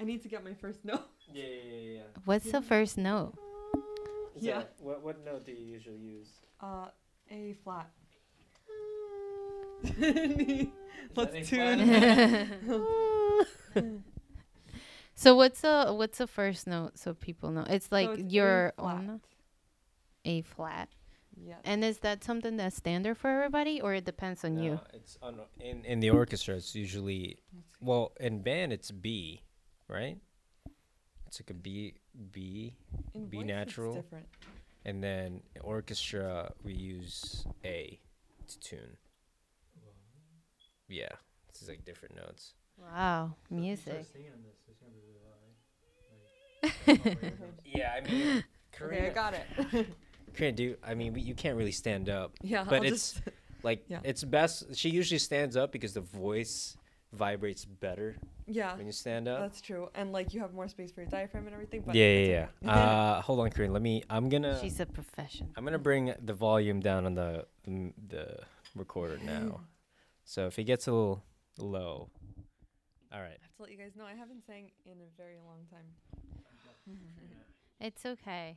S4: I need to get my first note.
S2: Yeah, yeah, yeah.
S1: What's the first note?
S4: Yeah.
S2: What what note do you usually use?
S4: Uh, A flat. Let's tune.
S1: so what's the what's the first note so people know? It's like
S4: So it's A
S1: your
S4: flat.
S1: own A flat.
S4: Yeah.
S1: And is that something that's standard for everybody, or it depends on you?
S2: It's on in in the orchestra. It's usually well in band it's B, right? It's like a B B,
S4: In
S2: be
S4: voice, it's
S2: natural.
S4: different.
S2: and then orchestra we use A to tune. Yeah, this is like different notes.
S1: Wow, music.
S2: Yeah, I mean,
S4: Okay, I got it.
S2: Karina, do I mean you can't really stand up.
S4: yeah,
S2: But
S4: I'll
S2: it's-
S4: just
S2: Like
S4: Yeah.
S2: it's best. She usually stands up because the voice vibrates better
S4: yeah.
S2: when you stand up.
S4: That's true, and like you have more space for your diaphragm and everything. But
S2: yeah, yeah, yeah.
S4: okay.
S2: uh, hold on, Karina. Let me. I'm gonna.
S1: She's a professional.
S2: I'm gonna bring the volume down on the the, the recorder now. so if it gets a little low, all right.
S4: I have to let you guys know I haven't sang in a very long time.
S1: It's okay.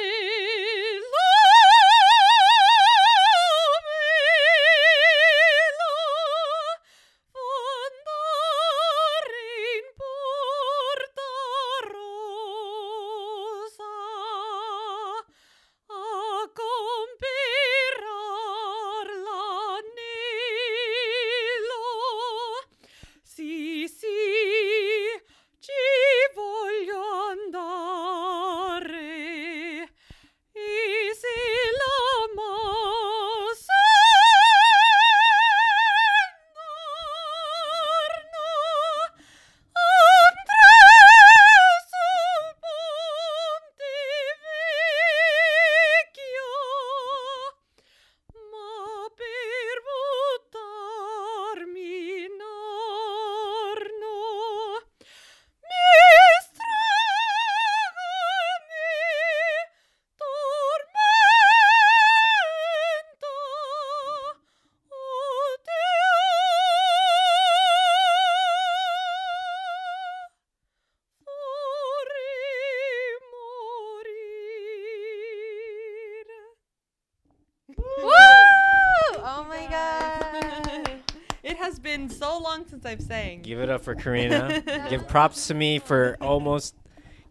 S4: since I've sang.
S2: Give it up for Karina. Give props to me for almost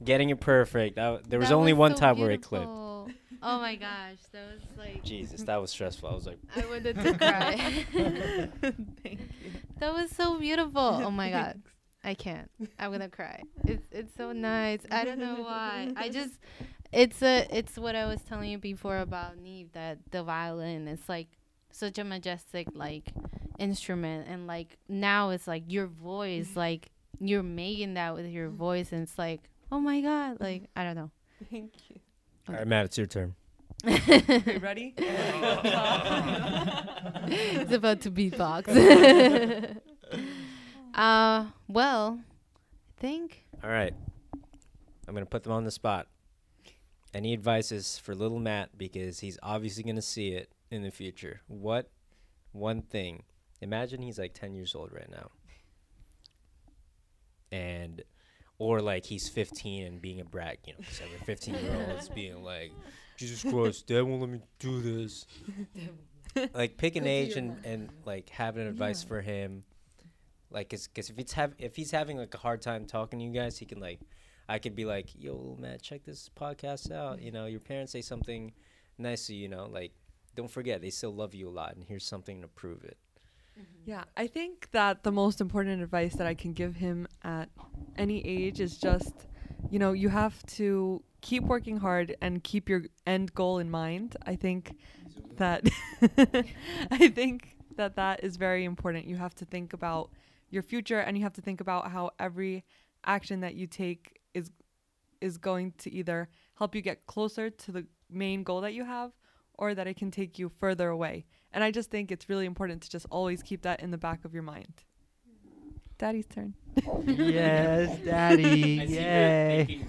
S2: getting it perfect. That, there was
S1: That
S2: only one
S1: so
S2: time where it clipped.
S1: Oh my gosh, that was like
S2: Jesus, that was stressful. I was like,
S1: I wanted to cry.
S4: Thank you.
S1: that was so beautiful. Oh my god. I can't. I'm gonna cry. It's it's so nice. I don't know why. I just it's a it's what I was telling you before about Neve that the violin is like such a majestic like instrument and like now it's like your voice like you're making that with your voice and it's like oh my god like I don't know.
S4: Thank you.
S2: all right, Matt, it's your turn.
S4: Okay, ready?
S1: it's about to be beatbox. uh, well, I think
S2: All right. I'm going to put them on the spot. Any advices for little Matt because he's obviously going to see it in the future. What one thing? Imagine he's like 10 years old right now. And or like he's 15 and being a brat, you know, because every 15 year olds being like, Jesus Christ, dad won't let me do this. like pick an age and, and like have an advice for him. Like, because if it's have if he's having like a hard time talking to you guys, he can like, I could be like, yo, Matt, check this podcast out. You know, your parents say something nice to you. You know, like, don't forget they still love you a lot, and here's something to prove it. Mm-hmm.
S4: Yeah, I think that the most important advice that I can give him at any age is just, you know, you have to keep working hard and keep your end goal in mind. I think that I think that that is very important. You have to think about your future and you have to think about how every action that you take is is going to either help you get closer to the main goal that you have or that it can take you further away. And I just think it's really important to just always keep that in the back of your mind. Daddy's turn.
S3: yes, daddy. Yay.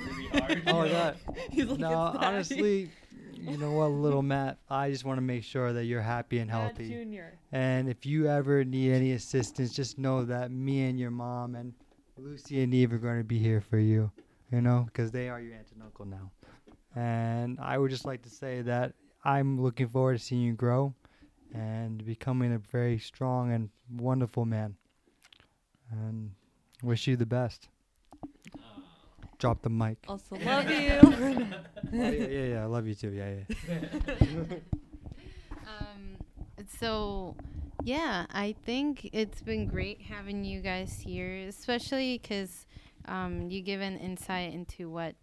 S3: Oh my god.
S4: He's like,
S3: No,
S4: "It's Daddy."
S3: honestly, you know what, little Matt, I just want to make sure that you're happy and
S4: Matt
S3: healthy.
S4: Junior.
S3: And if you ever need any assistance, just know that me and your mom and Lucy and Eve are going to be here for you, you know, because they are your aunt and uncle now. And I would just like to say that I'm looking forward to seeing you grow and becoming a very strong and wonderful man. And wish you the best. Drop the mic.
S4: Also love you.
S3: oh, yeah, yeah, yeah. I love you too. Yeah, yeah.
S1: Um, so yeah, I think it's been great having you guys here, especially because Um, you give an insight into what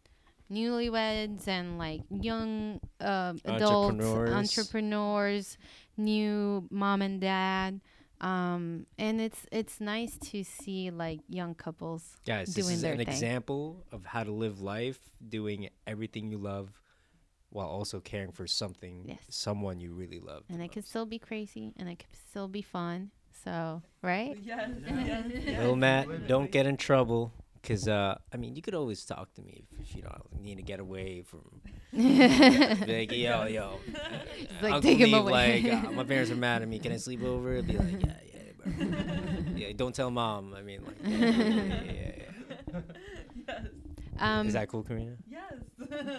S1: newlyweds and like young um adults,
S2: Entrepreneurs.
S1: entrepreneurs, new mom and dad. Um, and it's it's nice to see like young couples.
S2: Guys, this
S1: doing
S2: is
S1: their
S2: an
S1: thing.
S2: example of how to live life, doing everything you love, while also caring for something,
S1: Yes.
S2: someone you really love. the
S1: And it can
S2: most.
S1: still be crazy and it can still be fun. So, right?
S4: Yes. yes, yes.
S2: Little Matt, don't get in trouble. Cause uh, I mean, you could always talk to me if, if you know need to get away from. Be like, yo, yo,
S1: like,
S2: Uncle
S1: take him
S2: Neve,
S1: away.
S2: Like, uh, my parents are mad at me. Can I sleep over? I'd be like, yeah, yeah, bro. yeah, don't tell mom. I mean, like, yeah, yeah, yeah, yeah,
S4: yes.
S1: um,
S2: Is that cool, Karina?
S4: Yes.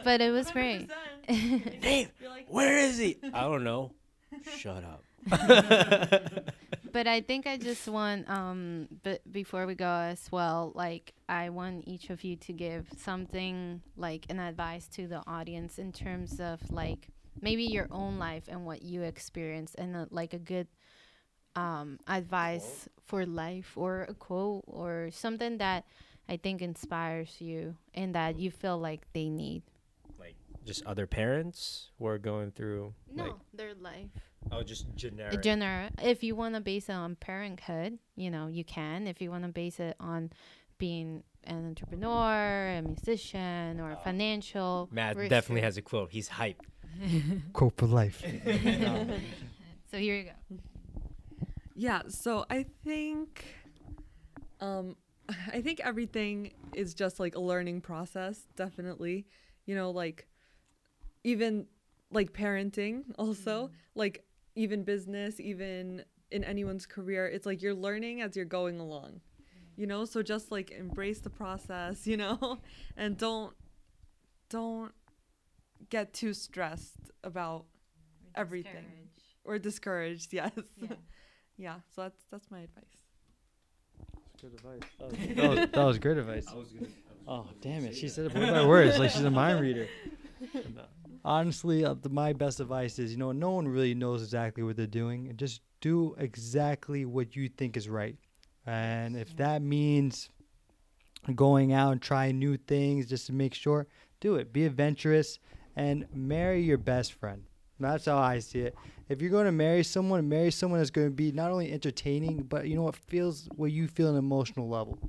S1: but it was great.
S4: 100%.
S2: Dave,
S4: like,
S2: where is he? I don't know. Shut up.
S1: But I think I just want um but before we go as well, like I want each of you to give something like an advice to the audience in terms of like maybe your own life and what you experienced and uh, like a good um advice for life or a quote or something that I think inspires you and that you feel like they need.
S2: like, just other parents who are going through.
S1: No,
S2: Like,
S1: their life.
S2: Oh, just
S1: A
S2: generic.
S1: General. If you want to base it on parenthood, you know, you can. If you want to base it on being an entrepreneur, a musician, or financial.
S2: Matt
S1: research.
S2: definitely has a quote. He's hype.
S3: Quote for life.
S1: So here you go.
S4: Yeah, so I think um I think everything is just like a learning process, definitely. You know, like even like parenting also, like even business, even in anyone's career, it's like you're learning as you're going along. You know, so just like embrace the process, you know, and don't don't get too stressed about everything or discouraged, yes.
S1: Yeah.
S4: Yeah, so that's that's my advice.
S3: That's Good advice. That was, that was great advice. Oh damn it! She said it word by word. It's like she's a mind reader. Honestly, uh, the, my best advice is, you know, no one really knows exactly what they're doing, and just do exactly what you think is right. And if that means going out and trying new things just to make sure, do it. Be adventurous and marry your best friend. That's how I see it. If you're going to marry someone, marry someone that's going to be not only entertaining, but you know what feels what you feel on an emotional level.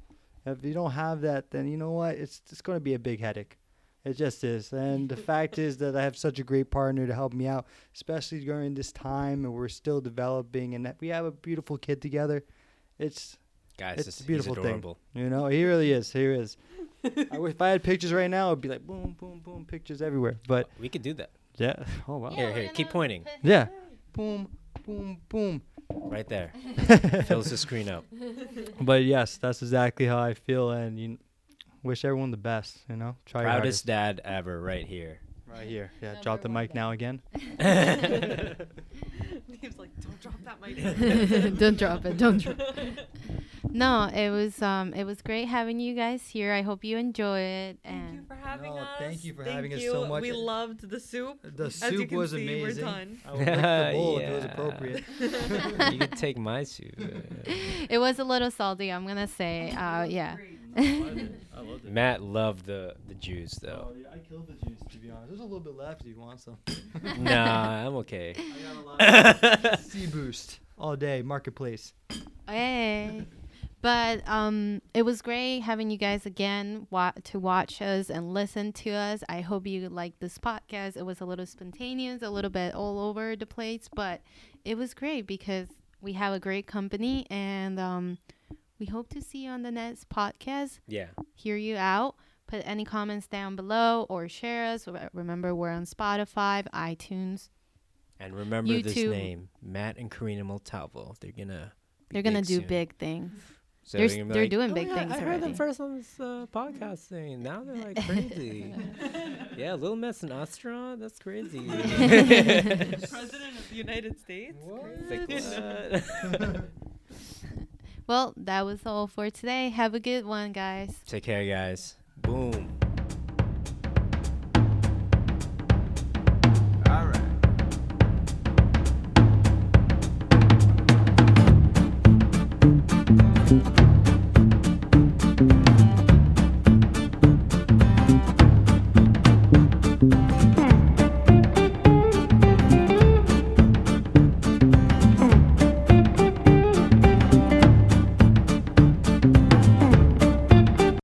S3: If you don't have that, then you know what? It's it's going to be a big headache. It just is. And the fact is that I have such a great partner to help me out, especially during this time and we're still developing and that we have a beautiful kid together. It's
S2: Guys,
S3: It's
S2: this,
S3: a beautiful
S2: he's
S3: thing. you know, he really is. He is. I if I had pictures right now, it'd be like boom, boom, boom, pictures everywhere. But
S2: we could do that.
S3: yeah. Oh wow.
S2: Here, here, keep pointing.
S3: Yeah. Boom, boom, boom.
S2: Right there. Fills the screen up.
S3: But yes, that's exactly how I feel, and you wish everyone the best. You know, try your
S2: Proudest dad ever, right here.
S3: right here. Yeah, drop the mic now again.
S4: He was like, "Don't drop that mic."
S1: don't drop it. Don't drop. No, it was um it was great having you guys here. I hope you enjoy it
S4: Thank you for having
S3: No,
S4: us.
S3: thank you for
S4: Thank
S3: having us so much.
S4: We loved the soup.
S3: The
S4: As you
S3: soup
S4: can
S3: was
S4: see,
S3: amazing.
S4: We're done.
S3: I would lick the bowl if it was appropriate.
S2: you could take my soup.
S1: it was a little salty, I'm gonna say. Uh yeah.
S3: I loved
S2: Matt loved the the Jews though.
S3: I killed the juice to be honest. There's a little bit left if you want some.
S2: nah, I'm okay.
S3: I got a lot Sea Boost all day marketplace.
S1: Hey. But um, it was great having you guys again wa- to watch us and listen to us. I hope you liked this podcast. It was a little spontaneous, a little bit all over the place, but it was great because we have a great company and um, we hope to see you on the next podcast.
S2: Yeah.
S1: Hear you out. Put any comments down below or share us. Remember, we're on Spotify, iTunes.
S2: And remember this name, Matt and Karina Montalvo. They're gonna.
S1: They're gonna
S2: big
S1: do
S2: soon.
S1: big things.
S2: So
S1: they're
S2: you're
S1: they're
S2: like,
S1: doing
S2: "Oh,
S1: big
S2: yeah,
S1: things
S2: I heard
S1: already."
S2: them first on this uh, podcast thing. Now they're like crazy. yeah, Little Miss and Astra. That's crazy.
S4: President of the United States.
S2: It's like, what?
S1: Well, that was all for today. Have a good one, guys.
S2: Take care, guys. Boom.